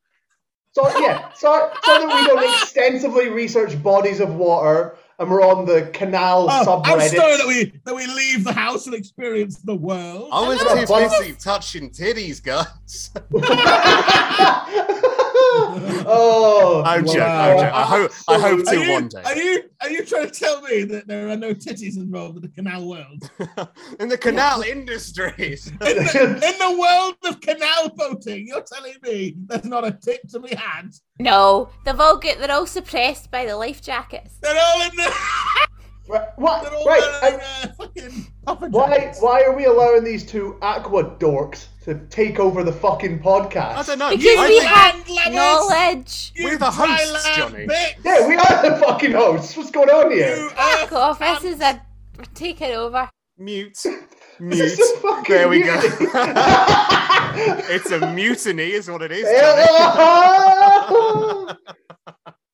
So yeah, sorry, sorry that we don't extensively research bodies of water and we're on the canal Oh, I'm sorry that we that we leave the house and experience the world. I was too busy touching titties, guys. oh, I'm joking. Wow. I'm joking. I hope. I hope to you, one day. are you are you trying to tell me that there are no titties involved in the canal world? in the canal industries. In the, in the world of canal boating, you're telling me there's not a tit to be had? No, they've all get they're all suppressed by the life jackets. They're all in the right, what? they're all Right, wearing I, uh, fucking Why why are we allowing these two aqua dorks to take over the fucking podcast? I don't know. Because I we have knowledge. You We're the hosts, dry land Johnny. bitch! Yeah, we are the fucking hosts. What's going on here? You Fuck are off. This is a. We're taking over. mute. Mute. is a fucking There we go. it's a mutiny, is what it is.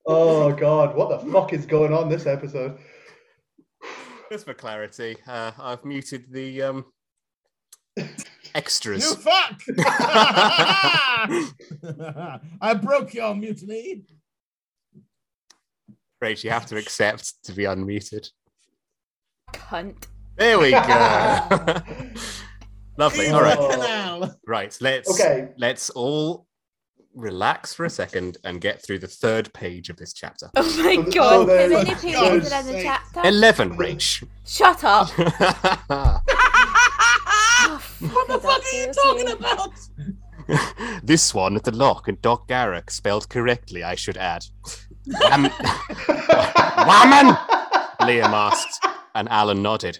oh god, what the fuck is going on this episode? Just for clarity, uh, I've muted the um, extras. You fuck! I broke your mutiny. Rach, you have to accept to be unmuted. Cunt. There we go. Lovely. All right. Right. Let's Okay. let's all relax for a second and get through the third page of this chapter. Oh my god. so How there's- many For pages God's are in the chapter? Eleven, Rach. Shut up. Oh, What the fuck are you talking about? this one at the lock and Dochgarroch, spelled correctly, I should add. Um, Woman! Liam asked, and Alan nodded.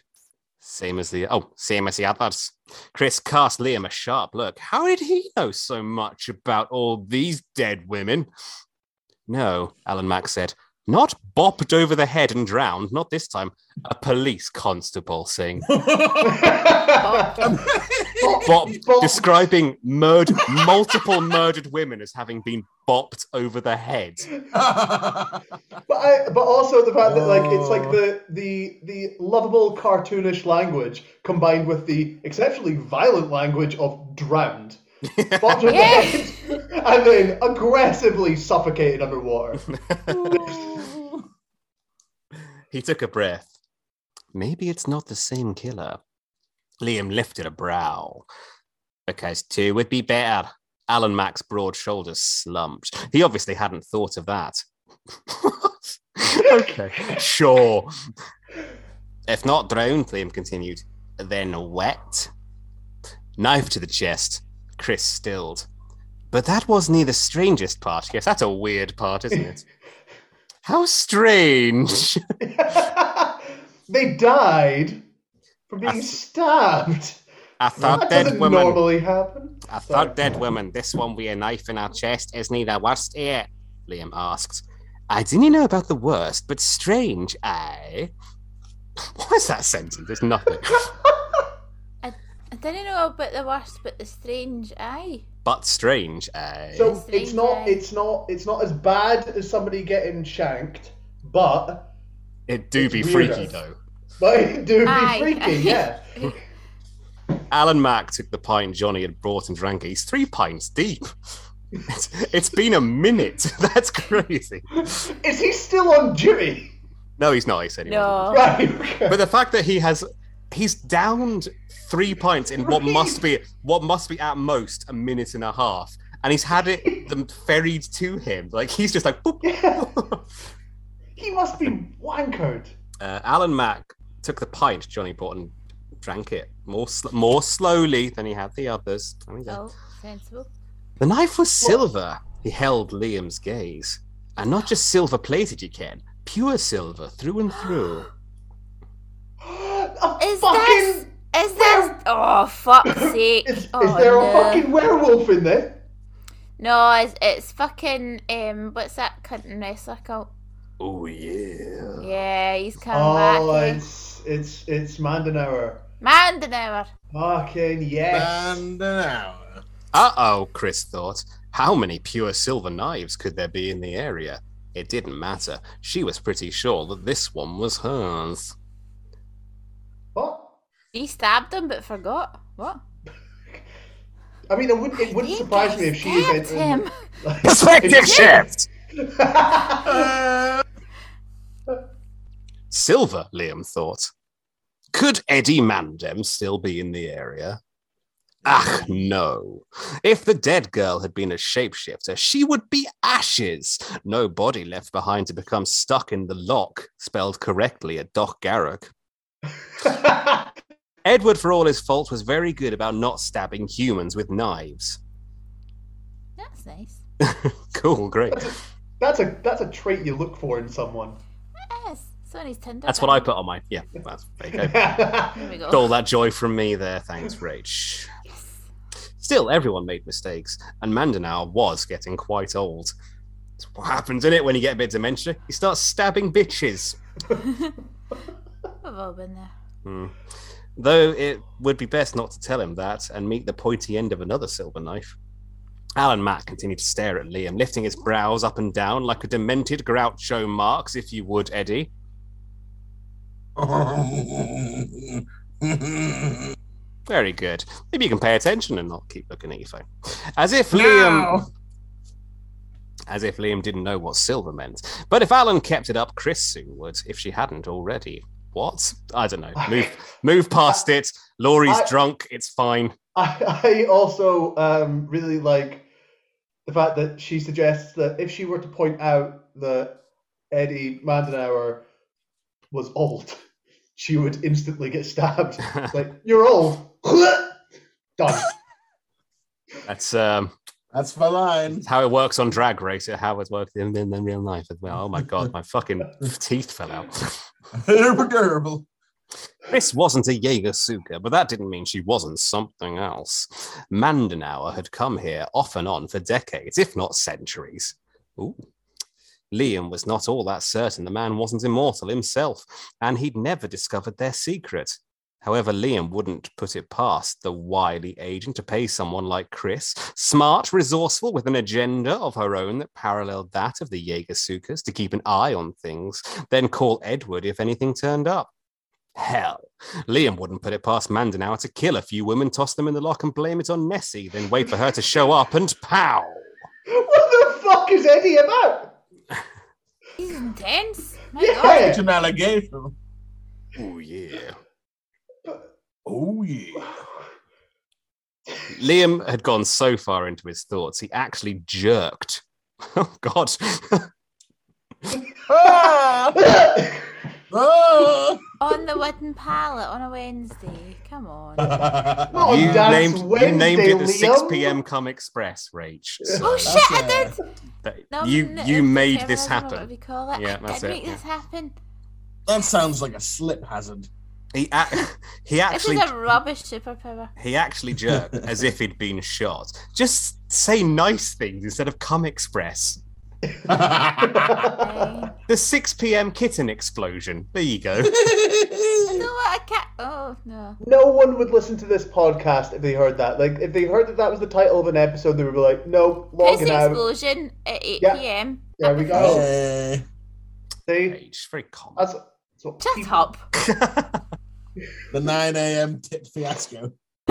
Same as the oh, same as the others. Chris cast Liam a sharp look. How did he know so much about all these dead women? No, Alan Mack said. Not bopped over the head and drowned, not this time. A police constable saying, Bop, Bop. describing murd- multiple murdered women as having been bopped over the head. But I, but also the fact that like it's like the the the lovable cartoonish language combined with the exceptionally violent language of drowned. Bopped with the head, and then aggressively suffocated underwater. He took a breath. Maybe it's not the same killer. Liam lifted a brow. Because two would be better. Alan Mack's broad shoulders slumped. He obviously hadn't thought of that. okay, sure. If not drowned, Liam continued, then wet. Knife to the chest. Chris stilled. But that wasn't the strangest part. Yes, that's a weird part, isn't it? How strange. they died from being I th- stabbed. I thought That dead doesn't woman. normally happen. I Sorry. thought dead woman. This one with a knife in her chest isn't the worst yet. Liam asked. I didn't know about the worst, but strange, eh? What is that sentence? It's nothing. I didn't know about the worst, but the strange eye. But strange, eh? So Strange it's not it's not it's not as bad as somebody getting shanked, but it do be weirder. freaky though. but it do be Aye. freaky, yeah. Alan Mack took the pint Johnny had brought and drank it. He's three pints deep. It's, it's been a minute. That's crazy. Is he still on duty? No, he's not. He said he. No. Right. Okay. But the fact that he has he's downed three pints in what must be what must be at most a minute and a half, and he's had it them ferried to him. Like he's just like boop. he must be wankered. Uh, Alan Mack took the pint Johnny brought and drank it more sl- more slowly than he had the others. There we go. Oh, sensible. The knife was silver. He held Liam's gaze, and not just silver plated. You can pure silver through and through. A Is fucking this? Is this? Oh fuck's sake! is, is oh, there no. a fucking werewolf in there? No, it's it's fucking um. What's that cunt and wrestler called? Oh yeah. Yeah, he's coming Oh, back. eh? it's it's it's Mandenauer. Mandenauer. Fucking yes. And an hour. Uh oh, Chris thought. How many pure silver knives could there be in the area? It didn't matter. She was pretty sure that this one was hers. What? He stabbed him but forgot. What? I mean, it wouldn't it wouldn't surprise me if she stabbed eventually. him. Perspective shift! Silver, Liam thought. Could Eddie Mandem still be in the area? Ah, no. If the dead girl had been a shapeshifter, she would be ashes. No body left behind to become stuck in the lock, spelled correctly at Dochgarroch. Edward, for all his faults, was very good about not stabbing humans with knives. That's nice. cool, great. that's a that's a trait you look for in someone. Yes. It's on his Tinder. That's what I put on my. Yeah, that's there you go. There we go. All that joy from me there. Thanks, Rach. Still, everyone made mistakes, and Mandenauer was getting quite old. That's what happens, in it, when you get a bit of dementia? You start stabbing bitches. We've all been there. Hmm. Though it would be best not to tell him that and meet the pointy end of another silver knife. Alan Mack continued to stare at Liam, lifting his brows up and down like a demented Groucho Marx, if you would, Eddie. Very good. Maybe you can pay attention and not keep looking at your phone. As if Liam. As if Liam didn't know what silver meant. But if Alan kept it up, Chris soon would, if she hadn't already. What? I don't know. Move move past it. Lori's I- drunk. It's fine. I, I also um, really like the fact that she suggests that if she were to point out that Eddie Mandenauer was old, she would instantly get stabbed. Like, you're old. Done. That's um That's my line. how it works on Drag Race. How it works in, in, in real life as well. Oh my god, my fucking teeth fell out. Terrible. Chris wasn't a Jägersucher, but that didn't mean she wasn't something else. Mandenauer had come here off and on for decades, if not centuries. Ooh. Liam was not all that certain the man wasn't immortal himself, and he'd never discovered their secret. However, Liam wouldn't put it past the wily agent to pay someone like Chris, smart, resourceful, with an agenda of her own that paralleled that of the Jägersuchers, to keep an eye on things, then call Edward if anything turned up. Hell, Liam wouldn't put it past Mandenauer to kill a few women, toss them in the lock, and blame it on Nessie, then wait for her to show up and pow! What the fuck is Eddie about? He's intense. My Yeah. God. It's an allegation. Oh, yeah. Oh yeah. Liam had gone so far into his thoughts, he actually jerked. Oh, God. Ah! Ah! On the wooden pallet on a Wednesday. Come on. Not on you, Dance named, you named it the 6 p.m. Come Express, Rach. So Oh shit! I did. that- No, you no, you it's made this whatever, What happen. we call it? Yeah, I that's did it, make yeah. this happen. That sounds like a slip hazard. He, a- he This actually is a rubbish superpower. he actually jerked as if he'd been shot. Just say nice things instead of Come Express. The 6 p.m. kitten explosion. There you go. I don't a cat. Oh no. No one would listen to this podcast if they heard that. Like, if they heard that that was the title of an episode, they would be like, "No, log Piss it out." explosion at 8 Yeah. p.m. There we go. Eh, See, Rach, very common. that's, that's what Shut people- up. The 9 a.m. tip fiasco.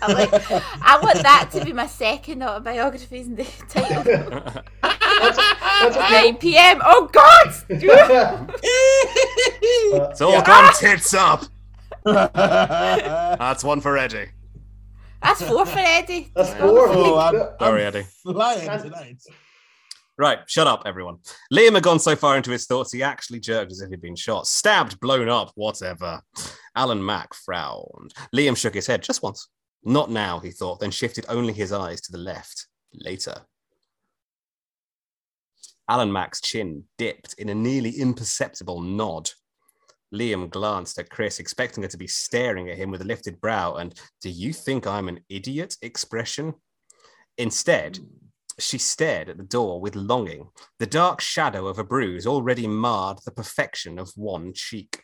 I like. I want that to be my second autobiography in the title. That's, that's 9 p.m. Oh God! It's all yeah. gone tits up. That's one for Eddie. That's four for Eddie. That's four. oh, I'm, Yeah. Sorry, I'm Eddie. flying tonight. Right, shut up, everyone. Liam had gone so far into his thoughts, he actually jerked as if he'd been shot. Stabbed, blown up, whatever. Alan Mack frowned. Liam shook his head just once. Not now, he thought, then shifted only his eyes to the left. Later. Alan Mack's chin dipped in a nearly imperceptible nod. Liam glanced at Chris, expecting her to be staring at him with a lifted brow and, do you think I'm an idiot expression? Instead, hmm. She stared at the door with longing. The dark shadow of a bruise already marred the perfection of one cheek.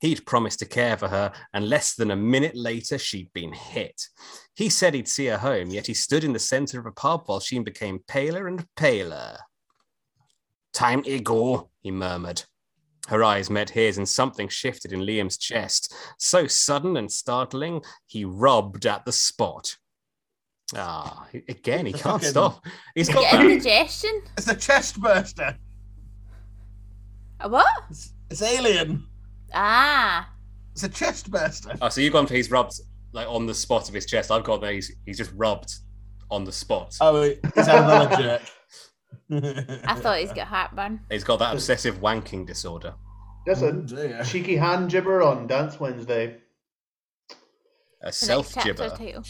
He'd promised to care for her, and less than a minute later, she'd been hit. He said he'd see her home, yet he stood in the center of a pub while she became paler and paler. Time to go, he murmured. Her eyes met his, and something shifted in Liam's chest. So sudden and startling, he rubbed at the spot. Ah, again, he The can't fucking- stop. He's got Get that. indigestion. It's a chest burster. A what? It's, it's alien. Ah. It's a chest burster. Oh, so you've gone for he's rubbed like on the spot of his chest. I've got that he's he's just rubbed on the spot. Oh, he's had another jerk. I thought he's got heartburn. He's got that obsessive wanking disorder. Just Oh, a dear. cheeky hand gibber on Dance Wednesday. A self chapter gibber.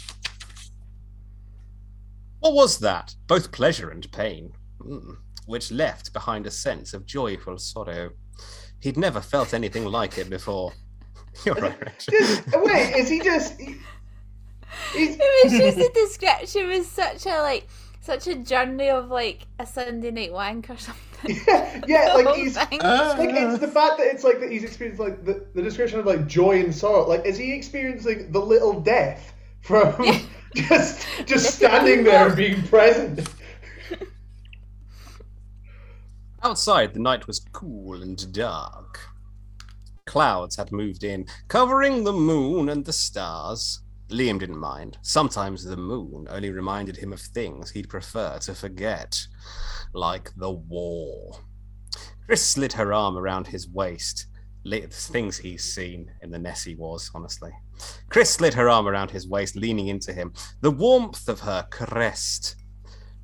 Title. What was that? Both pleasure and pain. Mm. which left behind a sense of joyful sorrow. He'd never felt anything like it before. You're right, Rachel. Just, wait, is he just? he- he's, It was just the description was such a like such a journey of like a Sunday night wank or something. yeah, yeah, like he's. thing. Like it's the fact that it's like that he's experienced like the, the description of like joy and sorrow. Like is he experiencing the little death from just just standing there and being present? Outside, the night was cool and dark. Clouds had moved in, covering the moon and the stars. Liam didn't mind. Sometimes the moon only reminded him of things he'd prefer to forget, like the war. Chris slid her arm around his waist. Things he's seen in the Nessie Wars, honestly. Chris slid her arm around his waist, leaning into him. The warmth of her caressed.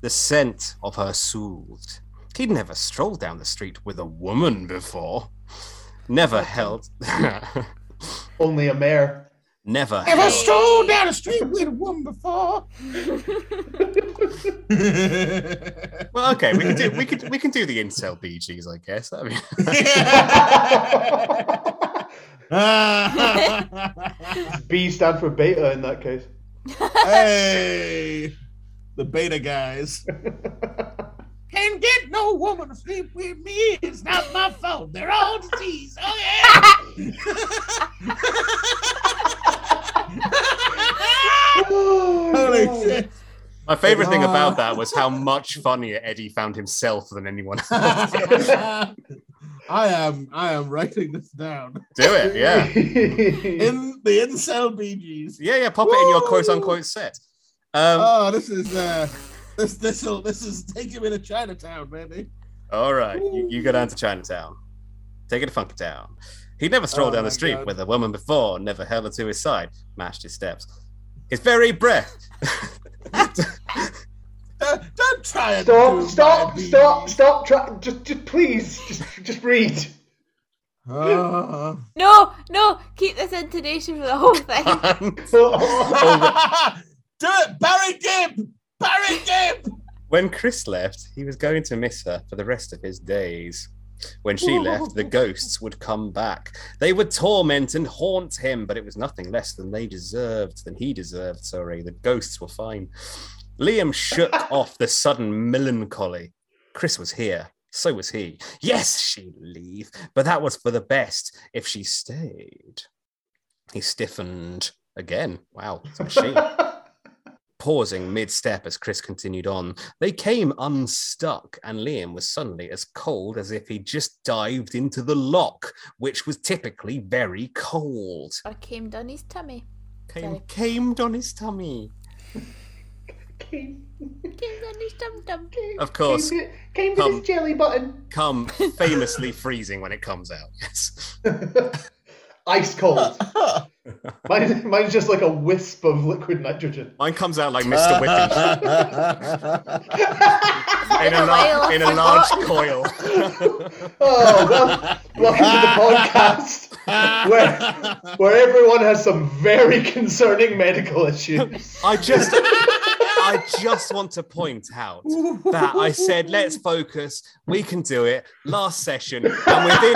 The scent of her soothed. He'd never strolled down the street with a woman before. Never held. Only a mare. Never Never held. strolled down the street with a woman before. Well, okay, we can do we can we can do the incel BGs, I guess. I mean, B stand for beta in that case. hey, the beta guys. Can't get no woman to sleep with me. It's not my fault. They're all disease. Oh yeah. Holy shit. my favorite thing Ah. about that was how much funnier Eddie found himself than anyone else. I am I am writing this down. do it, yeah, In the incel BGs. yeah, yeah. Pop it in your quote unquote set. Um, Oh, this is uh this this will this is taking me to Chinatown, baby. All right, you, you go down to Chinatown. Take it to Funky Town. He'd never strolled Oh down the street God. with a woman before, never held her to his side, mashed his steps. His very breath. Don't, don't try and Stop! do Stop! my Stop! BGs. Stop! Try, just, just please, just, just read. Uh, no, no, keep this intonation for the whole thing. do it, Barry Gibb. Barry Gibb. when Chris left, he was going to miss her for the rest of his days. When she left, the ghosts would come back. They would torment and haunt him, but it was nothing less than they deserved, than he deserved, sorry. The ghosts were fine. Liam shook off the sudden melancholy. Chris was here. So was he. Yes, she'd leave, but that was for the best if she stayed. He stiffened again. Wow, it's a machine pausing mid step as Chris continued on. They came unstuck, and Liam was suddenly as cold as if he'd just dived into the lock, which was typically very cold. or came down his tummy. Came, Sorry. came on his tummy. Came down his tum tum. Of course, Came, to- came to Come. this jelly button. come famously freezing when it comes out. Yes. Ice cold. Mine, mine's just like a wisp of liquid nitrogen. Mine comes out like Mr. Whippy in a, Like a lar- in a large coil. Oh, well, welcome to the podcast where, where everyone has some very concerning medical issues. I just, I just want to point out that I said, let's focus, we can do it. Last session, and within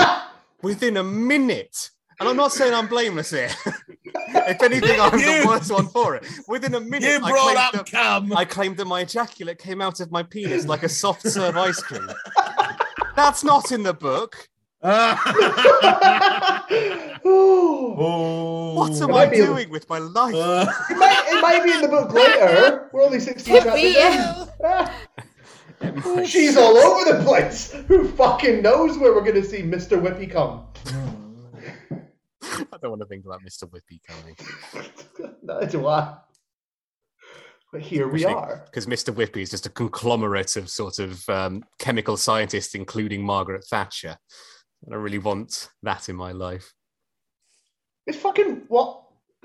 within a minute, and I'm not saying I'm blameless here. if anything, I'm the worst one for it. Within a minute, You I brought claimed, up that, Cam. I claimed that my ejaculate came out of my penis like a soft serve ice cream. That's not in the book. What am I might be- doing with my life? Uh. It might, it might be in the book later. We're only 16 Could chapters in. She's all over the place. Who fucking knows where we're going to see Mr. Whippy come? I don't want to think about Mr. Whippy coming. Neither do I. But here we are. Because Mr. Whippy is just a conglomerate of sort of um, chemical scientists, including Margaret Thatcher. I don't really want that in my life. It's fucking what?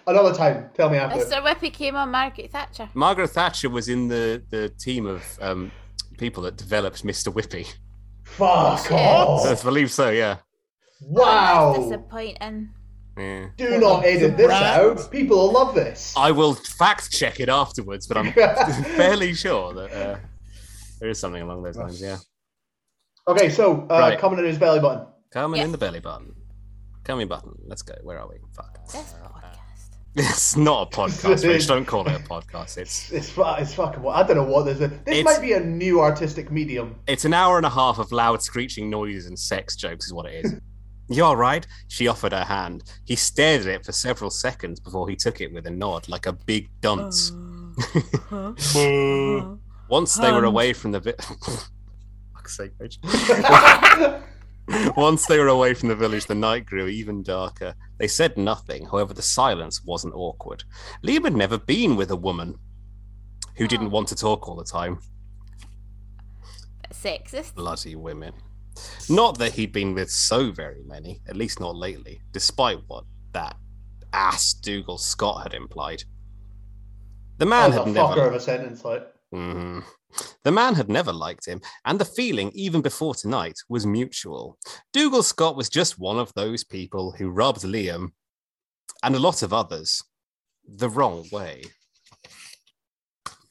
Another time. Tell me after. Mr. Whippy came on Margaret Thatcher. Margaret Thatcher was in the, the team of um, people that developed Mr. Whippy. Fuck off. I believe so, yeah. That's Wow. disappointing. Yeah. Do not edit this brand. out. People will love this. I will fact check it afterwards, but I'm fairly sure that uh, there is something along those lines, yeah. Okay, so uh, Right. coming in his belly button. Coming in the belly button. Coming button. Let's go. Where are we? Fuck. This podcast. It's not a podcast, Rich. Don't call it a podcast. It's It's fu- it's fucking. I don't know what this is. This might be a new artistic medium. it's an hour and a half of loud screeching noises and sex jokes, is what it is. You all right? She offered her hand. He stared at it for several seconds before he took it with a nod, like a big dunce. Uh, Once they were um. away from the vi- Fuck's sake, Rich. Once they were away from the village, the night grew even darker. They said nothing, however, the silence wasn't awkward. Liam had never been with a woman who didn't Oh. want to talk all the time. Sexist. Bloody women. Not that he'd been with so very many, at least not lately, despite what that ass Dougal Scott had implied. The man That was had a fucker never. of a sentence, like. Mhm. The man had never liked him, and the feeling, even before tonight, was mutual. Dougal Scott was just one of those people who rubbed Liam and a lot of others the wrong way.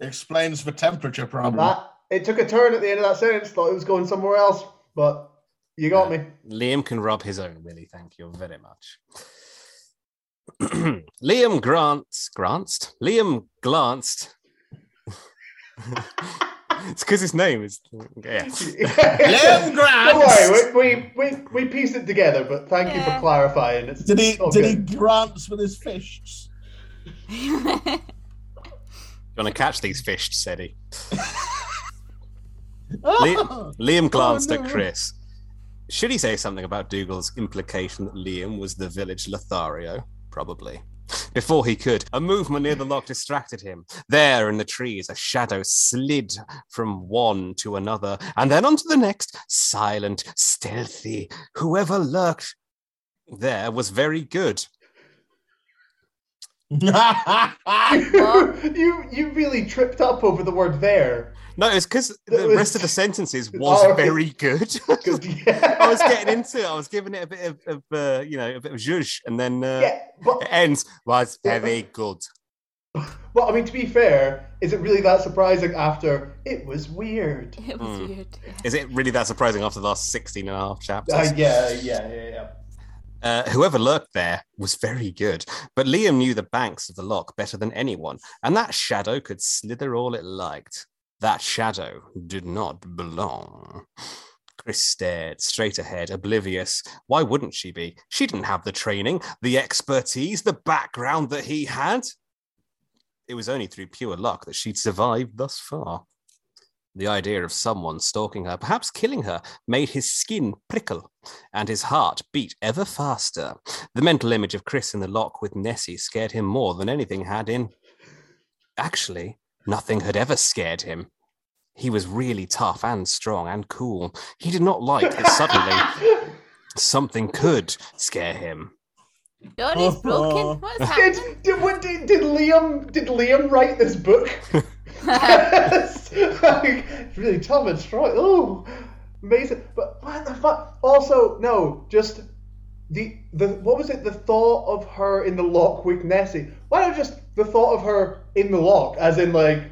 Explains the temperature problem. That it took a turn at the end of that sentence. Thought it was going somewhere else, but you got me. Liam can rub his own willy, thank you very much. Liam Grants, Grants? Liam glanced. it's because his name is. Yeah. Liam Grant. Don't worry, we, we, we, we pieced it together, but thank you for clarifying. It's, Did he it's all did he good. grants with his fists? want to catch these fish, said he. Oh, Liam glanced no. at Chris. Should he say something about Dougal's implication that Liam was the village Lothario? Probably. Before he could, a movement near the lock distracted him. There in the trees, a shadow slid from one to another, and then onto the next, silent, stealthy. Whoever lurked there was very good. You you really tripped up over the word there. No, it's because the was- rest of the sentences was Oh, very good. 'Cause, yeah. I was getting into it. I was giving it a bit of, of uh, you know, a bit of zhuzh, and then uh, Yeah, but it ends was very good. well, I mean, to be fair, is it really that surprising after it was weird? it was Hmm. weird. Is it really that surprising after the last 16 and a half chapters? Uh, yeah, yeah, yeah, yeah. Uh, whoever lurked there was very good, but Liam knew the banks of the lock better than anyone, and that shadow could slither all it liked. That shadow did not belong. Chris stared straight ahead, oblivious. Why wouldn't she be? She didn't have the training, the expertise, the background that he had. It was only through pure luck that she'd survived thus far. The idea of someone stalking her, perhaps killing her, made his skin prickle and his heart beat ever faster. The mental image of Chris in the lock with Nessie scared him more than anything had in. Actually, nothing had ever scared him. He was really tough and strong and cool. He did not like that suddenly something could scare him. Johnny's broken. What's happening? Did, did, what, did, did Liam did Liam write this book? Like, it's really tough and strong. Oh, amazing! But what the fuck? Also, no, just the the what was it? The thought of her in the lock with Nessie. Why not just the thought of her in the lock, as in like,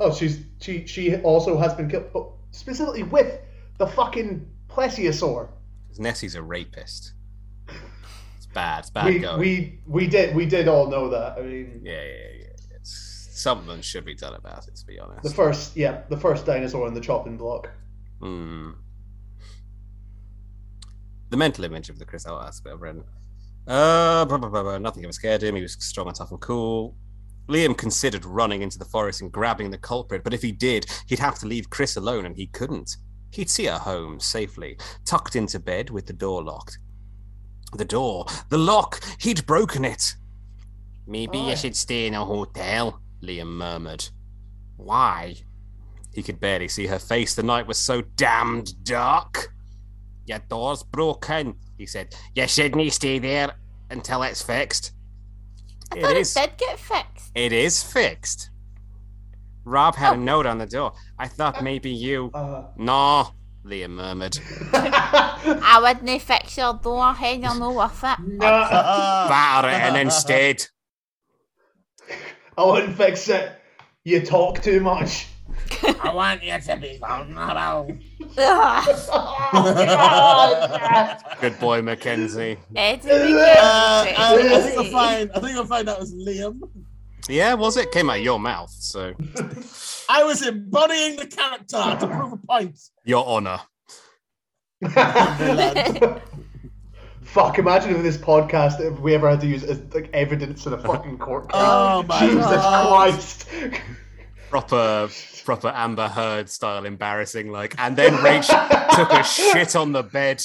oh, she's she she also has been killed, but specifically with the fucking plesiosaur. Because Nessie's a rapist. It's bad. It's bad We, going. we we did we did all know that. I mean, Yeah, yeah, yeah. Something should be done about it, to be honest. the first yeah, the first dinosaur in the chopping block. Hmm. The mental image of the Chris oh, that's a bit of Brendan. Uh, blah, blah, blah, blah. nothing ever scared him. He was strong and tough and cool. Liam considered running into the forest and grabbing the culprit, but if he did, he'd have to leave Chris alone, and he couldn't. He'd see her home safely, tucked into bed with the door locked. The door, the lock, he'd broken it. Maybe Why? you should stay in a hotel, Liam murmured. Why? He could barely see her face. The night was so damned dark. Your door's broken, he said. You shouldn't stay there until it's fixed. I It thought is. it did get fixed. It is fixed. Rob had a note on the door. I thought maybe you. Uh, No, Liam murmured. I wouldn't fix your door, hey, you're no worth it. nah, Batter it in instead. I wouldn't fix it. You talk too much. I want you to be vulnerable. Ugh. Good boy, Mackenzie. Eddie Uh, I, I think Mackenzie. you'll find. I think you'll find that was Liam. Yeah, was it? Came out of your mouth, so I was embodying the character to prove a point. your honor. Fuck! Imagine if this podcast, if we ever had to use as like evidence in a fucking court case. Oh my Jesus God. Christ! Proper, proper Amber Heard style embarrassing. Like, and then Rach took a shit on the bed.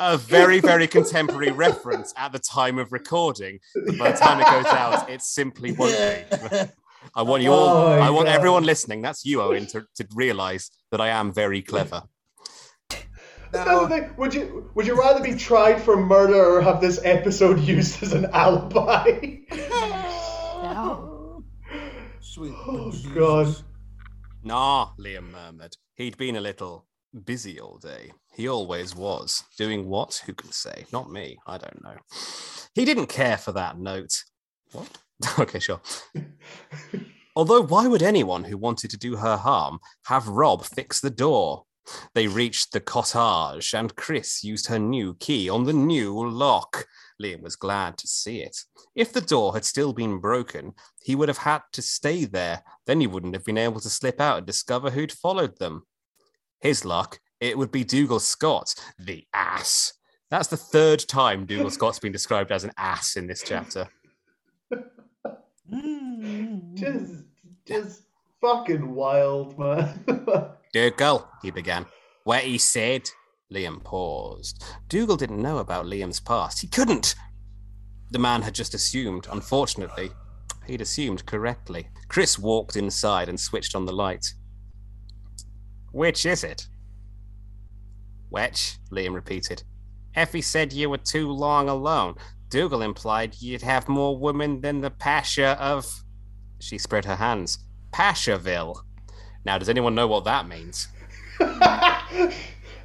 A very, very contemporary reference at the time of recording. But by the time it goes out, it simply won't be. I want you all. Oh I want God. everyone listening. That's you, Owen, to, to realize that I am very clever. That's the thing. Would you would you rather be tried for murder or have this episode used as an alibi? No. Sweet. Oh, Jesus. God. Nah, Liam murmured. He'd been a little busy all day. He always was. Doing what? Who can say? Not me. I don't know. He didn't care for that note. What? okay, sure. Although, why would anyone who wanted to do her harm have Rob fix the door? They reached the cottage, and Chris used her new key on the new lock. Liam was glad to see it. If the door had still been broken, he would have had to stay there. Then he wouldn't have been able to slip out and discover who'd followed them. His luck, it would be Dougal Scott, the ass. That's the third time Dougal Scott's been described as an ass in this chapter. Mm. Just just fucking wild, man. Dougal, he began. What he said. Liam paused. Dougal didn't know about Liam's past. He couldn't. The man had just assumed, unfortunately. He'd assumed correctly. Chris walked inside and switched on the light. Which is it? Which? Liam repeated. Effie said you were too long alone. Dougal implied you'd have more women than the Pasha of. She spread her hands. Pashaville. Now, does anyone know what that means? I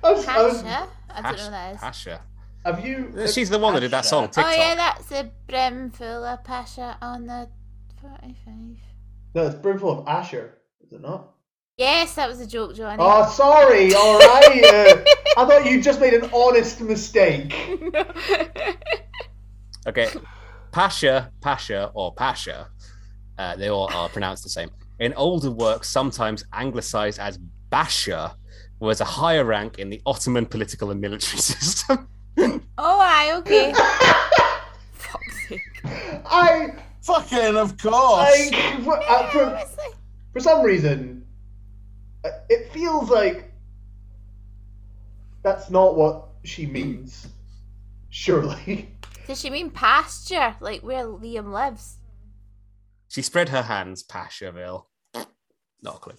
was- I was- Pasha? I don't know what that is. Pasha. have you? She's the one that did that song, Oh yeah, that's a brimful of Pasha on the 45. No, it's brimful of Asha, is it not? Yes, that was a joke, Johnny. Oh, sorry. All right. Uh, I thought you just made an honest mistake. Okay. Pasha, Pasha, or Pasha, uh, they all are pronounced the same. In older works, sometimes anglicized as Basha, was a higher rank in the Ottoman political and military system. oh, I okay. Fuck's sake. I Fucking of course. like for, uh, for, Honestly. for some reason, uh, it feels like that's not what she means. Surely. Does she mean pasture, like where Liam lives? She spread her hands, Pashaville. Not a clue.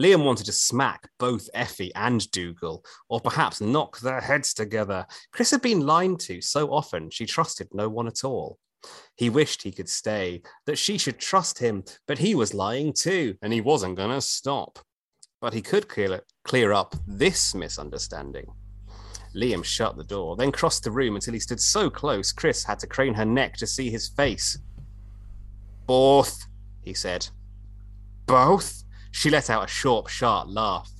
Liam wanted to smack both Effie and Dougal, or perhaps knock their heads together. Chris had been lied to so often she trusted no one at all. He wished he could stay, that she should trust him, but he was lying too, and he wasn't going to stop. But he could clear, clear up this misunderstanding. Liam shut the door, then crossed the room until he stood so close Chris had to crane her neck to see his face. Both, he said. Both? She let out a short, sharp laugh.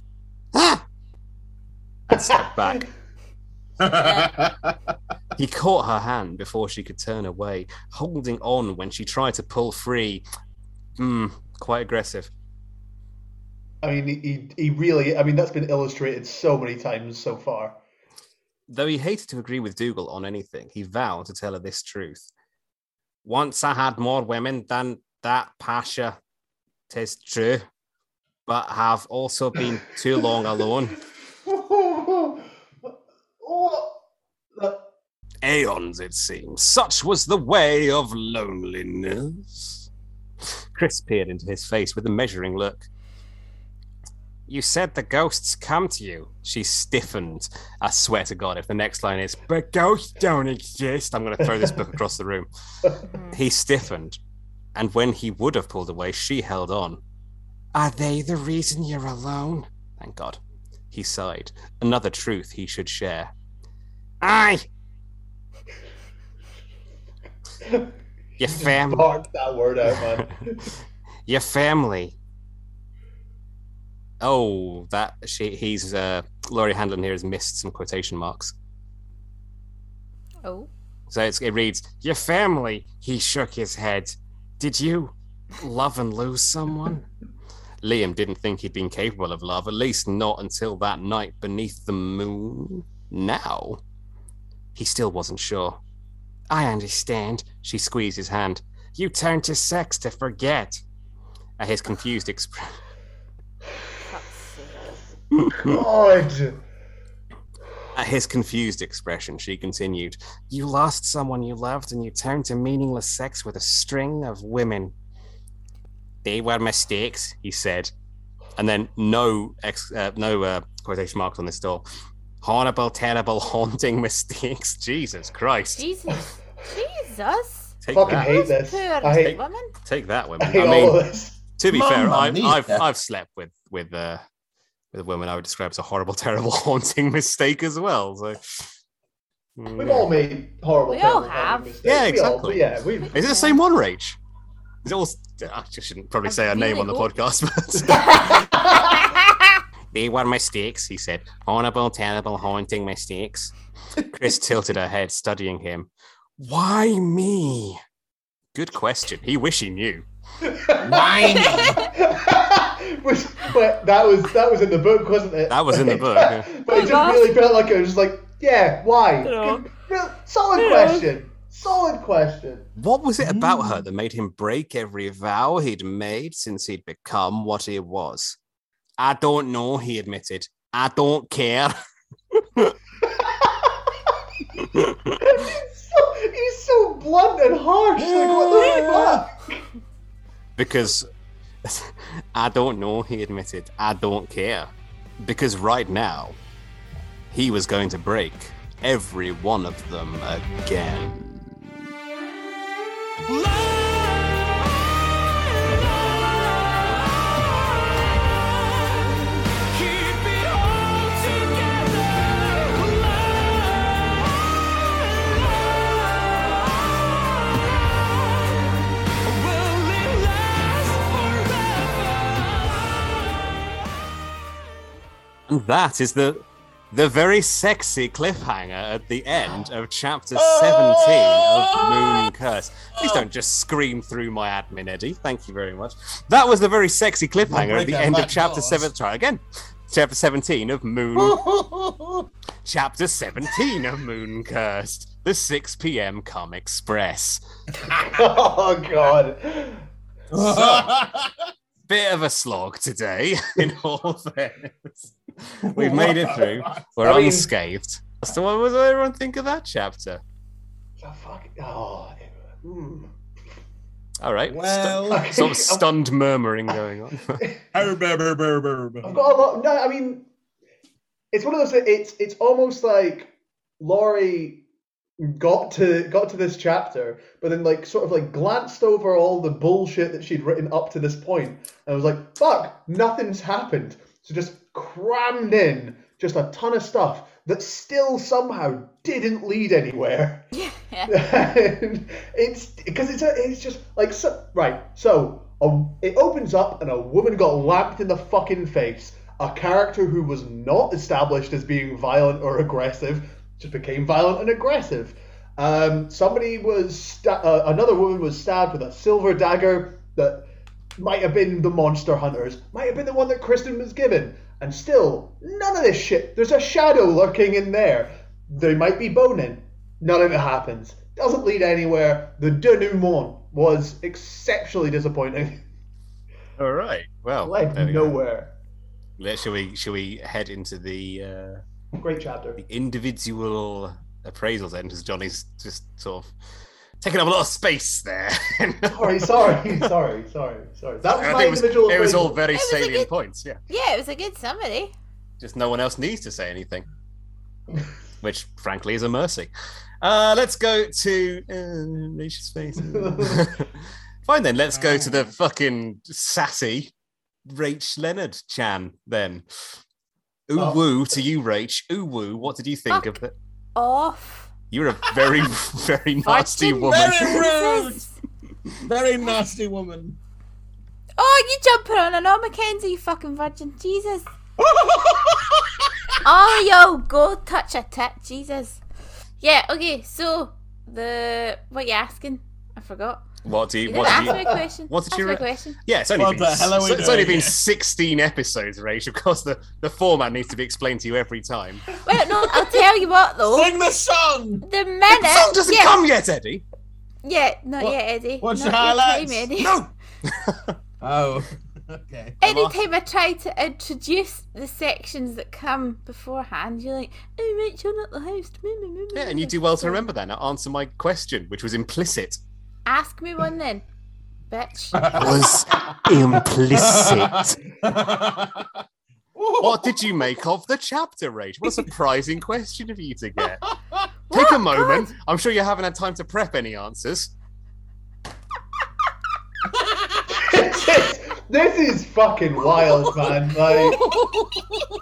Ah! And stepped back. He caught her hand before she could turn away, holding on when she tried to pull free. Hmm, quite aggressive. I mean, he, he really. I mean, that's been illustrated so many times so far. Though he hated to agree with Dougal on anything, he vowed to tell her this truth. Once I had more women than that Pasha, tis true, but have also been too long alone. Aeons, it seems. Such was the way of loneliness. Chris peered into his face with a measuring look. You said the ghosts come to you. She stiffened. I swear to God, if the next line is, but ghosts don't exist, I'm going to throw this book across the room. He stiffened. And when he would have pulled away, she held on. Are they the reason you're alone? Thank God. He sighed. Another truth he should share. Aye, your family. barked that word out, man. Your family. Oh, that she he's uh Lori Handeland here has missed some quotation marks. Oh. So it's, it reads, Your family. He shook his head. Did you love and lose someone? Liam didn't think he'd been capable of love, at least not until that night beneath the moon. Now, he still wasn't sure. I understand. She squeezed his hand. You turn to sex to forget. At his confused expression. God. At his confused expression, she continued, You lost someone you loved and you turned to meaningless sex with a string of women. They were mistakes, he said. And then no ex- uh, no uh, quotation marks on this door. Horrible, terrible, haunting mistakes. Jesus Christ. Jesus. Jesus. Take Fucking that. hate this. Poor I hate, woman. Take that, I women. hate I mean, of this. to be Mamma fair, I, I've, I've slept with with uh, with a woman I would describe as a horrible, terrible, haunting mistake as well. So mm, We've all made horrible We all have. mistakes. Yeah, We all- exactly. yeah, we Is it the same one, Rach? Is it all? I just shouldn't probably I say her name on the podcast, but they were mistakes, he said. Horrible, terrible, haunting mistakes. Chris tilted her head, studying him. Why me? Good question. He wish he knew. Whiny. Was- but that was that was in the book, wasn't it? That was in the book, yeah. but it just really felt like it was just like, yeah, why? Good- real- solid Yeah. question. Solid question. What was it about mm. her that made him break every vow he'd made since he'd become what he was? I don't know, he admitted. I don't care. he's, so, he's so blunt and harsh. Like, what the fuck? Because I don't know, he admitted. I don't care. Because right now, he was going to break every one of them again. Keep And that is the the very sexy cliffhanger at the end of chapter 17 of Moon Curse. Please don't just scream through my admin, Eddie. Thank you very much. That was the very sexy cliffhanger at the end of chapter doors. 7. Try again. Chapter 17 of Moon. chapter 17 of Moon Cursed. The 6 p.m. Com Express. Oh god. Bit of a slog today, in all fairness. We've made it through. We're I mean- unscathed. So, what was everyone think of that chapter? The fuck? Oh. mm. All right. stu- well, sort of stunned murmuring going on. I've got a lot. No, I mean, it's one of those. It's it's almost like Lori got to got to this chapter, but then like sort of like glanced over all the bullshit that she'd written up to this point, and was like, "Fuck, nothing's happened." So just crammed in just a ton of stuff that still somehow didn't lead anywhere. Yeah. And it's because it's a, it's just like so, right. So um, it opens up and a woman got lapped in the fucking face. A character who was not established as being violent or aggressive just became violent and aggressive. Um, somebody was sta- uh, another woman was stabbed with a silver dagger that might have been the monster hunters, might have been the one that Kristen was given, and still none of this shit. There's a shadow lurking in there. They might be boning. None of it happens. Doesn't lead anywhere. The denouement was exceptionally disappointing. All right. Well, Led we nowhere. Let- Shall we? Shall we head into the uh, Great chapter. the individual appraisals then? Because Johnny's just sort of taking up a lot of space there. Sorry, sorry, sorry, sorry, sorry. That was I my think it was, individual. it was all very was salient good- points. Yeah. Yeah, it was a good summary. Just no one else needs to say anything, which frankly is a mercy. Uh, let's go to uh, Rachel's face. Fine then. Let's go to the fucking sassy Rach Leonard Chan then. Ooh Oh. woo to you, Rach. Ooh woo. What did you think of it? Off. You're a very, very nasty woman. Very rude. Very nasty woman. Oh, Oh, you jumping on and on, Mackenzie, you fucking virgin. Jesus. Oh, yo, go touch a tit. Jesus. Yeah, okay, so the. What you asking? I forgot. What do you? You What didn't do ask you? me a question. what did Ask you me a question. Yeah, it's only What been the hell are we so- it's only been here? sixteen episodes, Rach. Of course, the the format needs to be explained to you every time. Well, no, I'll tell you what though. Sing the song. The minute. The song doesn't yeah, come yet, Eddie. Yeah, not What- yet, Eddie. what's not your yet highlights? Time, Eddie. No. Oh, okay. Anytime I try to introduce the sections that come beforehand, you're like, "Oh, right, you're not the host." Me, me, me, me, Yeah, and you do well to remember that. Now answer my question, which was implicit. Ask me one then, bitch. Was implicit. What did you make of the chapter, Rach? What a surprising question of you to get. Take a moment. God. I'm sure you haven't had time to prep any answers. This is fucking wild, man. Like,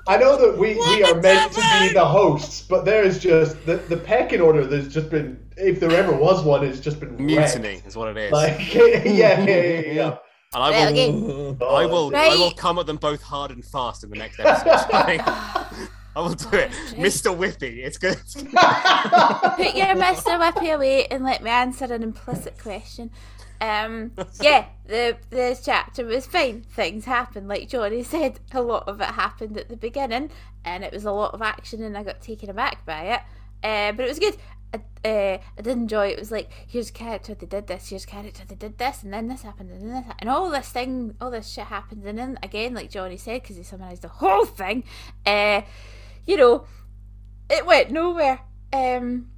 I know that we, we are meant to be the hosts, but there is just the, the pecking order. There's just been, if there ever was one, it's just been Mutiny wrecked. is what it is. Like, yeah, yeah, yeah, yeah. and I will, okay. I will, I will come at them both hard and fast in the next episode. shall I? I will do it, oh, Mr. Whippy. It's good. Put your Mr. Whippy away and let me answer an implicit question. Um, yeah, the the chapter was fine. Things happened, like Johnny said. A lot of it happened at the beginning, and it was a lot of action, and I got taken aback by it. Uh, but it was good. I, uh, I did enjoy it. It was like, here's a character, they did this, here's a character, they did this, and then this happened, and then this, happened. and all this thing, all this shit happened, and then again, like Johnny said, because he summarised the whole thing, uh, you know, it went nowhere. Um,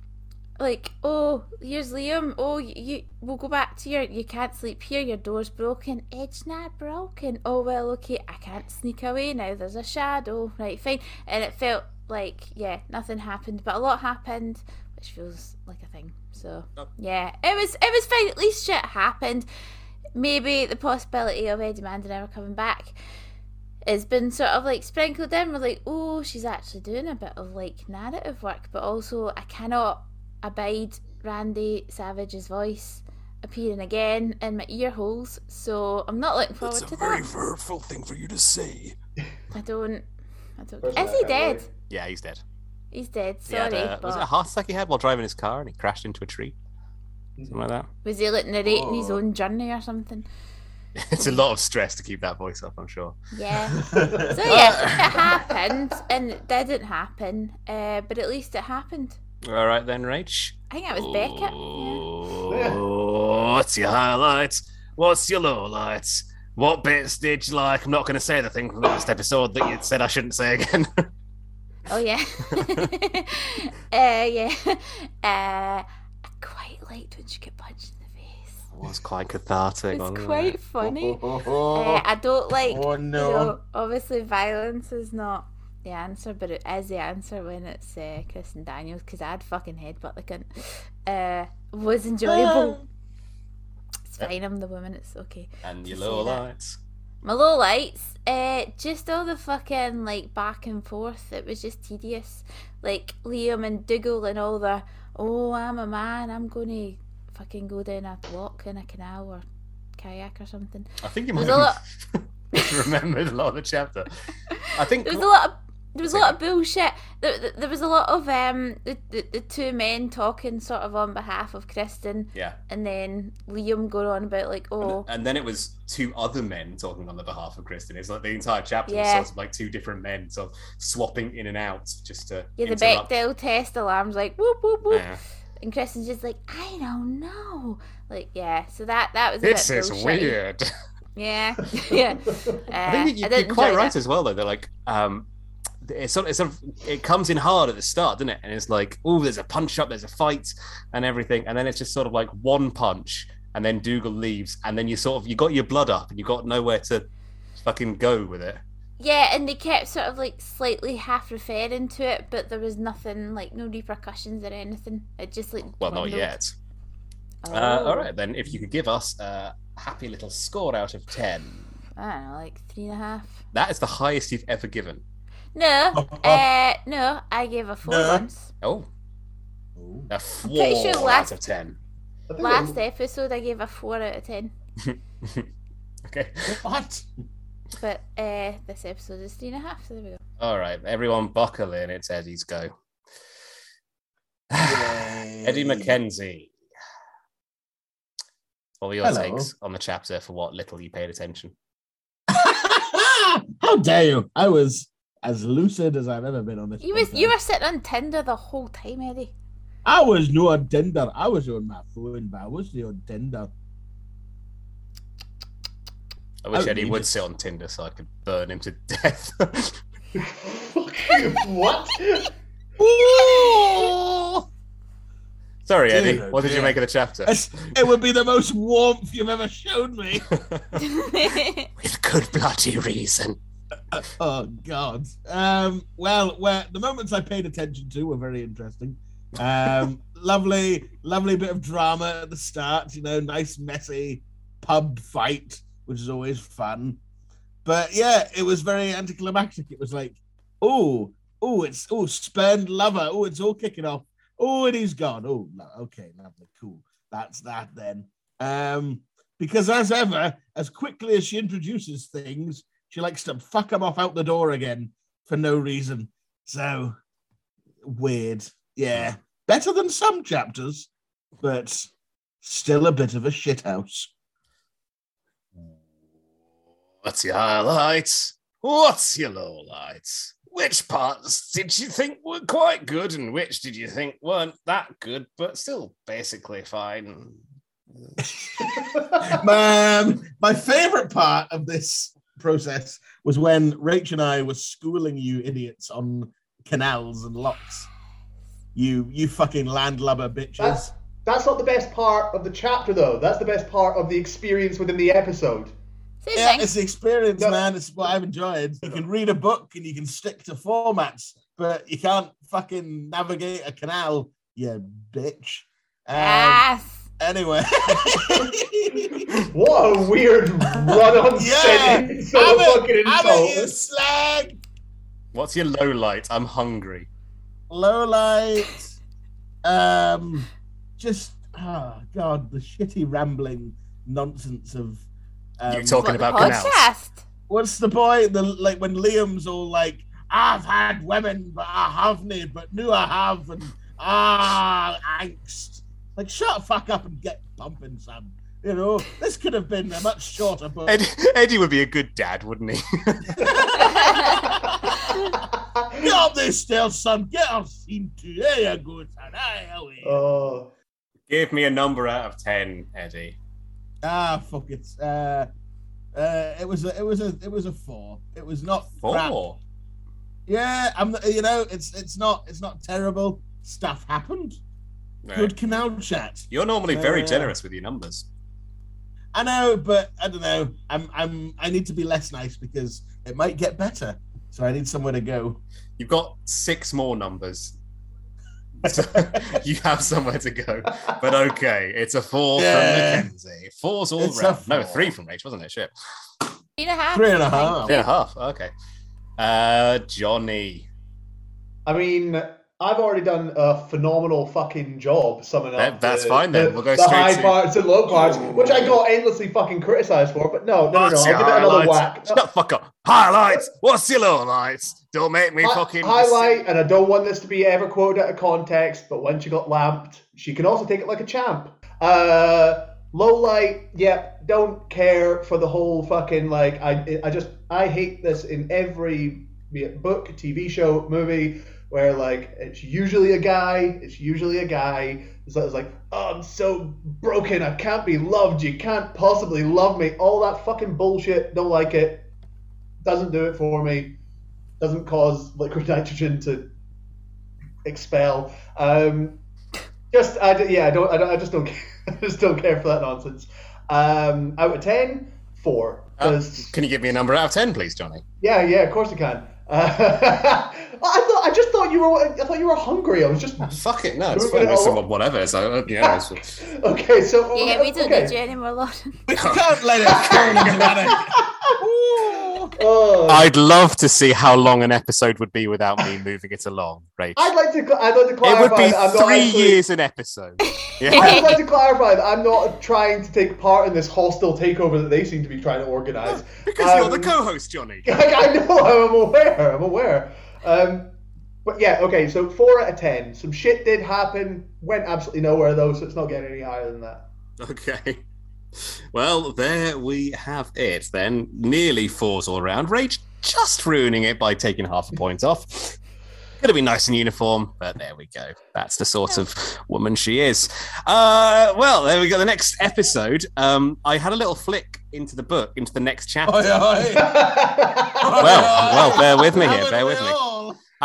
like, oh, here's Liam. Oh, you, you we'll go back to your. You can't sleep here. Your door's broken. It's not broken. Oh well, okay. I can't sneak away now. There's a shadow. Right, fine. And it felt like yeah, nothing happened, but a lot happened, which feels like a thing. So Oh. yeah, it was it was fine. At least shit happened. Maybe the possibility of Eddie Mandenauer coming back has been sort of like sprinkled in. We're like, oh, she's actually doing a bit of like narrative work, but also I cannot abide Randy Savage's voice appearing again in my ear holes, so I'm not looking forward to that. It's a very hurtful thing for you to say. I don't. I don't. Personally, Is he dead? wait. Yeah, he's dead. He's dead. He had Sorry, a- was it a heart attack he had while driving his car and he crashed into a tree? Something like that. was he like narrating his Oh. own journey or something? It's a lot of stress to keep that voice up, I'm sure. Yeah. So yeah, it happened, and it didn't happen. Uh, but at least it happened. All right then, Rach. I think it was Beckett. Yeah. Oh, what's your highlights? What's your lowlights? What bits did you like? I'm not going to say the thing from the last episode that you said I shouldn't say again. Oh yeah. uh, yeah. Uh, I quite liked when she got punched in the face. it was quite cathartic. It's quite it? funny. Uh, I don't like. oh You no. know, obviously violence is not the answer, but it is the answer when it's uh, and Daniels because I'd fucking headbutt the cunt. Uh, was enjoyable. It's fine. I'm the woman. It's okay. And your low that. lights. My low lights, uh, just all the fucking like back and forth. It was just tedious. Like Liam and Dougal and all the oh I'm a man, I'm gonna fucking go down a walk in a canal or kayak or something. I think you might a lot. have remembered a lot of the chapter. I think There was a lot of there was a lot of bullshit. There, there, was a lot of um the, the, the two men talking sort of on behalf of Kristen, yeah. and then Liam going on about like oh And then it was two other men talking on the behalf of Kristen. It's like the entire chapter was sort of like two different men sort of swapping in and out just to yeah the interrupt. Bechdel test alarms like whoop whoop whoop, Yeah. and Kristen's just like I don't know like yeah so that that was a This bit is weird. yeah yeah uh, I think you, you're quite right that. as well, though. They're like, um, it's sort, of, it's sort of, it comes in hard at the start, doesn't it? And it's like, oh, there's a punch up, there's a fight, and everything, and then it's just sort of like one punch, and then Dougal leaves, and then you sort of you got your blood up, and you got nowhere to fucking go with it. Yeah, and they kept sort of like slightly half referring to it, but there was nothing like no repercussions or anything. It just like Well, not yet. Oh. Uh, all right, then, if you could give us a happy little score out of ten, I don't know, like three and a half. that is the highest you've ever given. No, Oh, oh. uh, no, I gave a four No. once. Oh, Ooh. a pretty sure four out last- of ten. Last episode, I gave a four out of ten. Okay. What? But uh, this episode is three and a half, so there we go. All right, everyone buckle in. It's Eddie's go. Eddie Mackenzie. What were your Hello. takes on the chapter for what little you paid attention? How dare you? I was as lucid as I've ever been on this. You was you were sitting on Tinder the whole time, Eddie. I was no on Tinder. I was on my phone, but I wasn't on Tinder. I wish Eddie would sit on Tinder so I could burn him to death. what? Ooh! Sorry, Eddie. Dear, What did you make of the chapter? It's- It would be the most warmth you've ever shown me. With good bloody reason. Oh God. Um, well, where the moments I paid attention to were very interesting. Um, lovely, lovely bit of drama at the start. You know, nice messy pub fight, which is always fun. But yeah, it was very anticlimactic. It was like, oh, oh, it's oh, spurned lover. Oh, it's all kicking off. Oh, and he's gone. Oh, okay, lovely, cool. That's that then. Um, because as ever, as quickly as she introduces things, she likes to fuck him off out the door again for no reason. So weird. Yeah. Better than some chapters, but still a bit of a shithouse. What's your highlights? What's your lowlights? Which parts did you think were quite good and which did you think weren't that good but still basically fine? um, my favorite part of this process was when Rach and I were schooling you idiots on canals and locks. You you fucking landlubber bitches. That's that's not the best part of the chapter, though. That's the best part of the experience within the episode. Same Yeah, thing. it's the experience, No. man. It's what I've enjoyed. You can read a book and you can stick to formats, but you can't fucking navigate a canal, you bitch. Um, Yes. Anyway, What a weird run-on Yeah, sentence. So have it, fucking have it, you insult. slag. What's your low light? I'm hungry. Low light. Um, just oh god, the shitty rambling nonsense of. Um, You're talking What, the about canals. podcast? what's the boy? The like when Liam's all like, "I've had women, but I haven't, but now I have," and ah, angst. Like, shut the fuck up and get bumping, son. You know, this could have been a much shorter book. Eddie, Eddie would be a good dad, wouldn't he? Get up there still, son. Get up scene two. There you go, son. Aye, away. Oh, Give me a number out of ten, Eddie. Ah, fuck it. Uh, uh, it was a, it was a, it was a four. It was not crap. Four. Yeah, I'm. You know, it's it's not it's not terrible. Stuff happened. Right. Good canal chat. You're normally very Uh, generous with your numbers. I know, but I don't know. I'm I'm I need to be less nice because it might get better. So I need somewhere to go. You've got six more numbers. So you have somewhere to go. But okay, it's a four Yeah. from Mackenzie. Four's all It's a round. No, three from Rach, wasn't it? Shit. Three and a half. Three and a Fine. half. Three and a half. Okay. Uh, Johnny. I mean, I've already done a phenomenal fucking job summing up. That's the- fine then. the- We'll go the straight high to- parts and low parts, which I got endlessly fucking criticized for. But no, no, no, no. I'll give it another whack. Shut the fuck up. Highlights. What's your lowlights? Don't make me Hi- fucking highlight, and I don't want this to be ever quoted out of context, but when she got lamped, she can also take it like a champ. Uh, low light, yeah, don't care for the whole fucking like. I I just I hate this in every be it book, TV show, movie, where like it's usually a guy, it's usually a guy. So it's like, oh, I'm so broken, I can't be loved. You can't possibly love me. All that fucking bullshit. Don't like it. Doesn't do it for me doesn't cause liquid nitrogen to expel. Um, just I yeah I don't I, don't, I just don't care. I just don't care for that nonsense. Um, out of ten, four. Uh, can you give me a number out of ten, please, Johnny? yeah, yeah, of course I can. Uh, I thought I just thought you were I thought you were hungry. I was just Oh, fuck it, no, it's Moving fine. it It's along. whatever. So uh, yeah, okay. So Yeah, we don't okay. need you anymore, Lawson. We can't let it turn into anarchy. Oh, I'd love to see how long an episode would be without me moving it along, Rach. I'd like to. cl- I'd like to clarify. It would be that I'm three actually- years an episode. Yeah. I'd like to clarify that I'm not trying to take part in this hostile takeover that they seem to be trying to organise. because you're the Um, co-host, Johnny. I know. I'm aware. I'm aware. Um, but yeah, okay. So four out of ten. Some shit did happen. Went absolutely nowhere though, so it's not getting any higher than that. Okay. Well, there we have it then. Nearly fours all round. Rage just ruining it by taking half a point off. Gonna be nice and uniform, but there we go. That's the sort of woman she is. Uh, well, there we go. The next episode. Um, I had a little flick into the book, into the next chapter. Oi, oi. Well, well, bear with me here. Bear with me.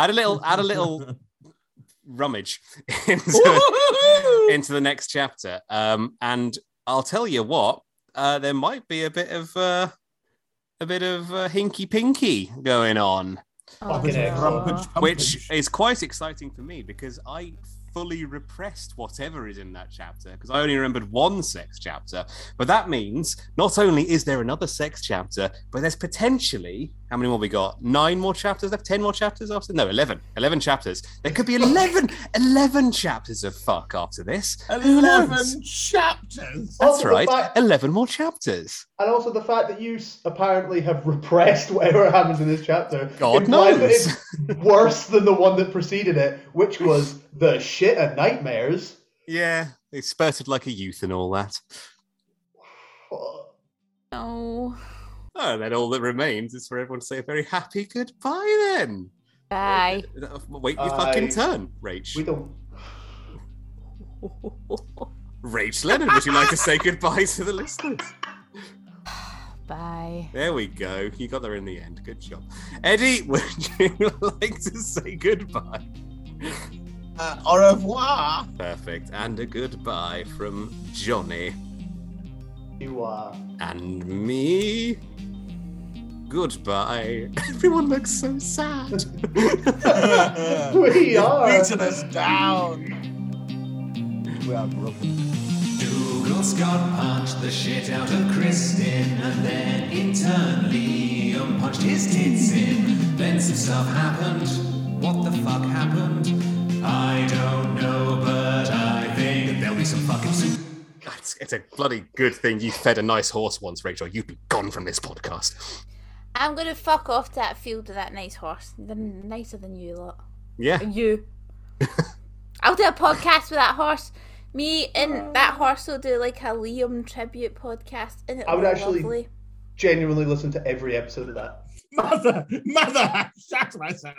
All? I had a little, add a little rummage into into the next chapter. Um, and I'll tell you what, uh, there might be a bit of uh, a bit of uh, hinky pinky going on, Oh, no. Rumpage, which is quite exciting for me because I fully repressed whatever is in that chapter because I only remembered one sex chapter. But that means not only is there another sex chapter, but there's potentially how many more we got? Nine more chapters left? Ten more chapters after? No, 11. 11 chapters. There could be 11, 11 chapters of fuck after this. Eleven chapters. That's Also, right. fact- 11 more chapters. And also the fact that you apparently have repressed whatever happens in this chapter. God implies that knows. it's worse than the one that preceded it, which was the shit and nightmares. Yeah, they spurted like a youth and all that. No. Oh, then all that remains is for everyone to say a very happy goodbye then. Bye. Wait your I- fucking turn, Rach. We don't. Rach Leonard, would you like to say goodbye to the listeners? Bye. There we go. You got there in the end. Good job. Eddie, would you like to say goodbye? Uh, au revoir. Perfect. And a goodbye from Johnny You are. and me. Goodbye. Everyone looks so sad. We are. Beating us down. We are broken. Dougal Scott punched the shit out of Kristen, and then in turn Liam um, punched his tits in. Then some stuff happened. What the fuck happened? I don't know, but I think there'll be some fucking soup. it's, it's a bloody good thing you fed a nice horse once, Rachel. You'd be gone from this podcast. I'm gonna fuck off to that field with that nice horse. They're nicer than you lot. Yeah. You. I'll do a podcast with that horse. Me and oh. that horse will do like a Liam tribute podcast, and it'll I would actually- lovely. Genuinely listen to every episode of that. Mother, mother, shut myself.